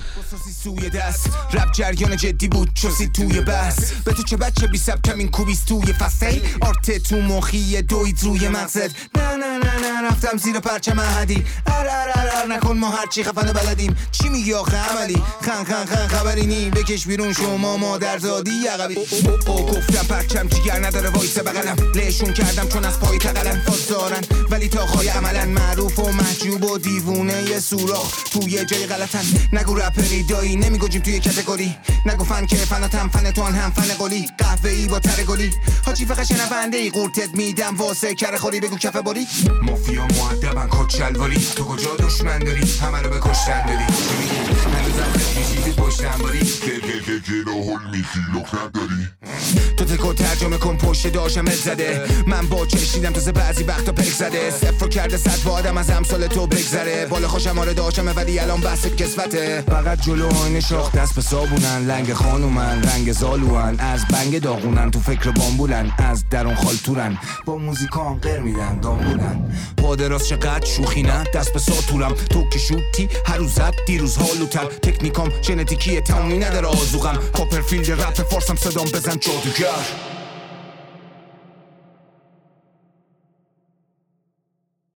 سوی دست. رب جریان جدی بود چوسی توی بس به تو چه بچه بی سبکم این کوبیس توی فسته آرت تو مخی دوید روی مغزت نه نه نه نه رفتم زیر پرچم احدی. ار ار ار ار نکن ما هرچی خفن و بلدیم. چی میگی آخه عملی؟ خن خن خن خبری نی بکش بیرون شما مادر زادی عقبی. او گفتم پرچم جیگر نداره وایس بغلم. لهشون کردم چون از پای تقلن دارن. ولی تا خواهی عملا معروف و محجوب و دیوونه یه سوراخ توی جای غلطن. نگو رپری دایی نمیگو جیم توی کتگوری. نگو فن که فناتم فن تو هم فن قلی قهوه ای با تر گلی. حاجی فقط شنونده ای قورتت میدم واسه کر خوری بگو کف باری. مافیا معدبن کت شلواری. تو کجا دشمن داری؟ همه رو به کشتن داری. باری تو تکو ترجمه کن پشت داشم زده. من با چشیدم تازه بعضی وقتا پک زده. صفر کرده صد با آدم از امثال تو بگذره. بالا خوشم آره داشمه ولی الان بحث کسفته فقط جلو آینه شاخ دست به صابونن. لنگ خانومن رنگ زالوان. از بنگ داغونن تو فکر بامبولن. از درون خالتورن با موزیکام قر میدن دامبولن. پاده راست چقدر شوخی نه؟ دست به ساتورم. تو که شوتی هر روزت دیروز حالوتر. تکنیکام ژنتیکی تمومی نداره آزوغم. کاپرفیلد رپ فارسم صدام بزن جادوگر.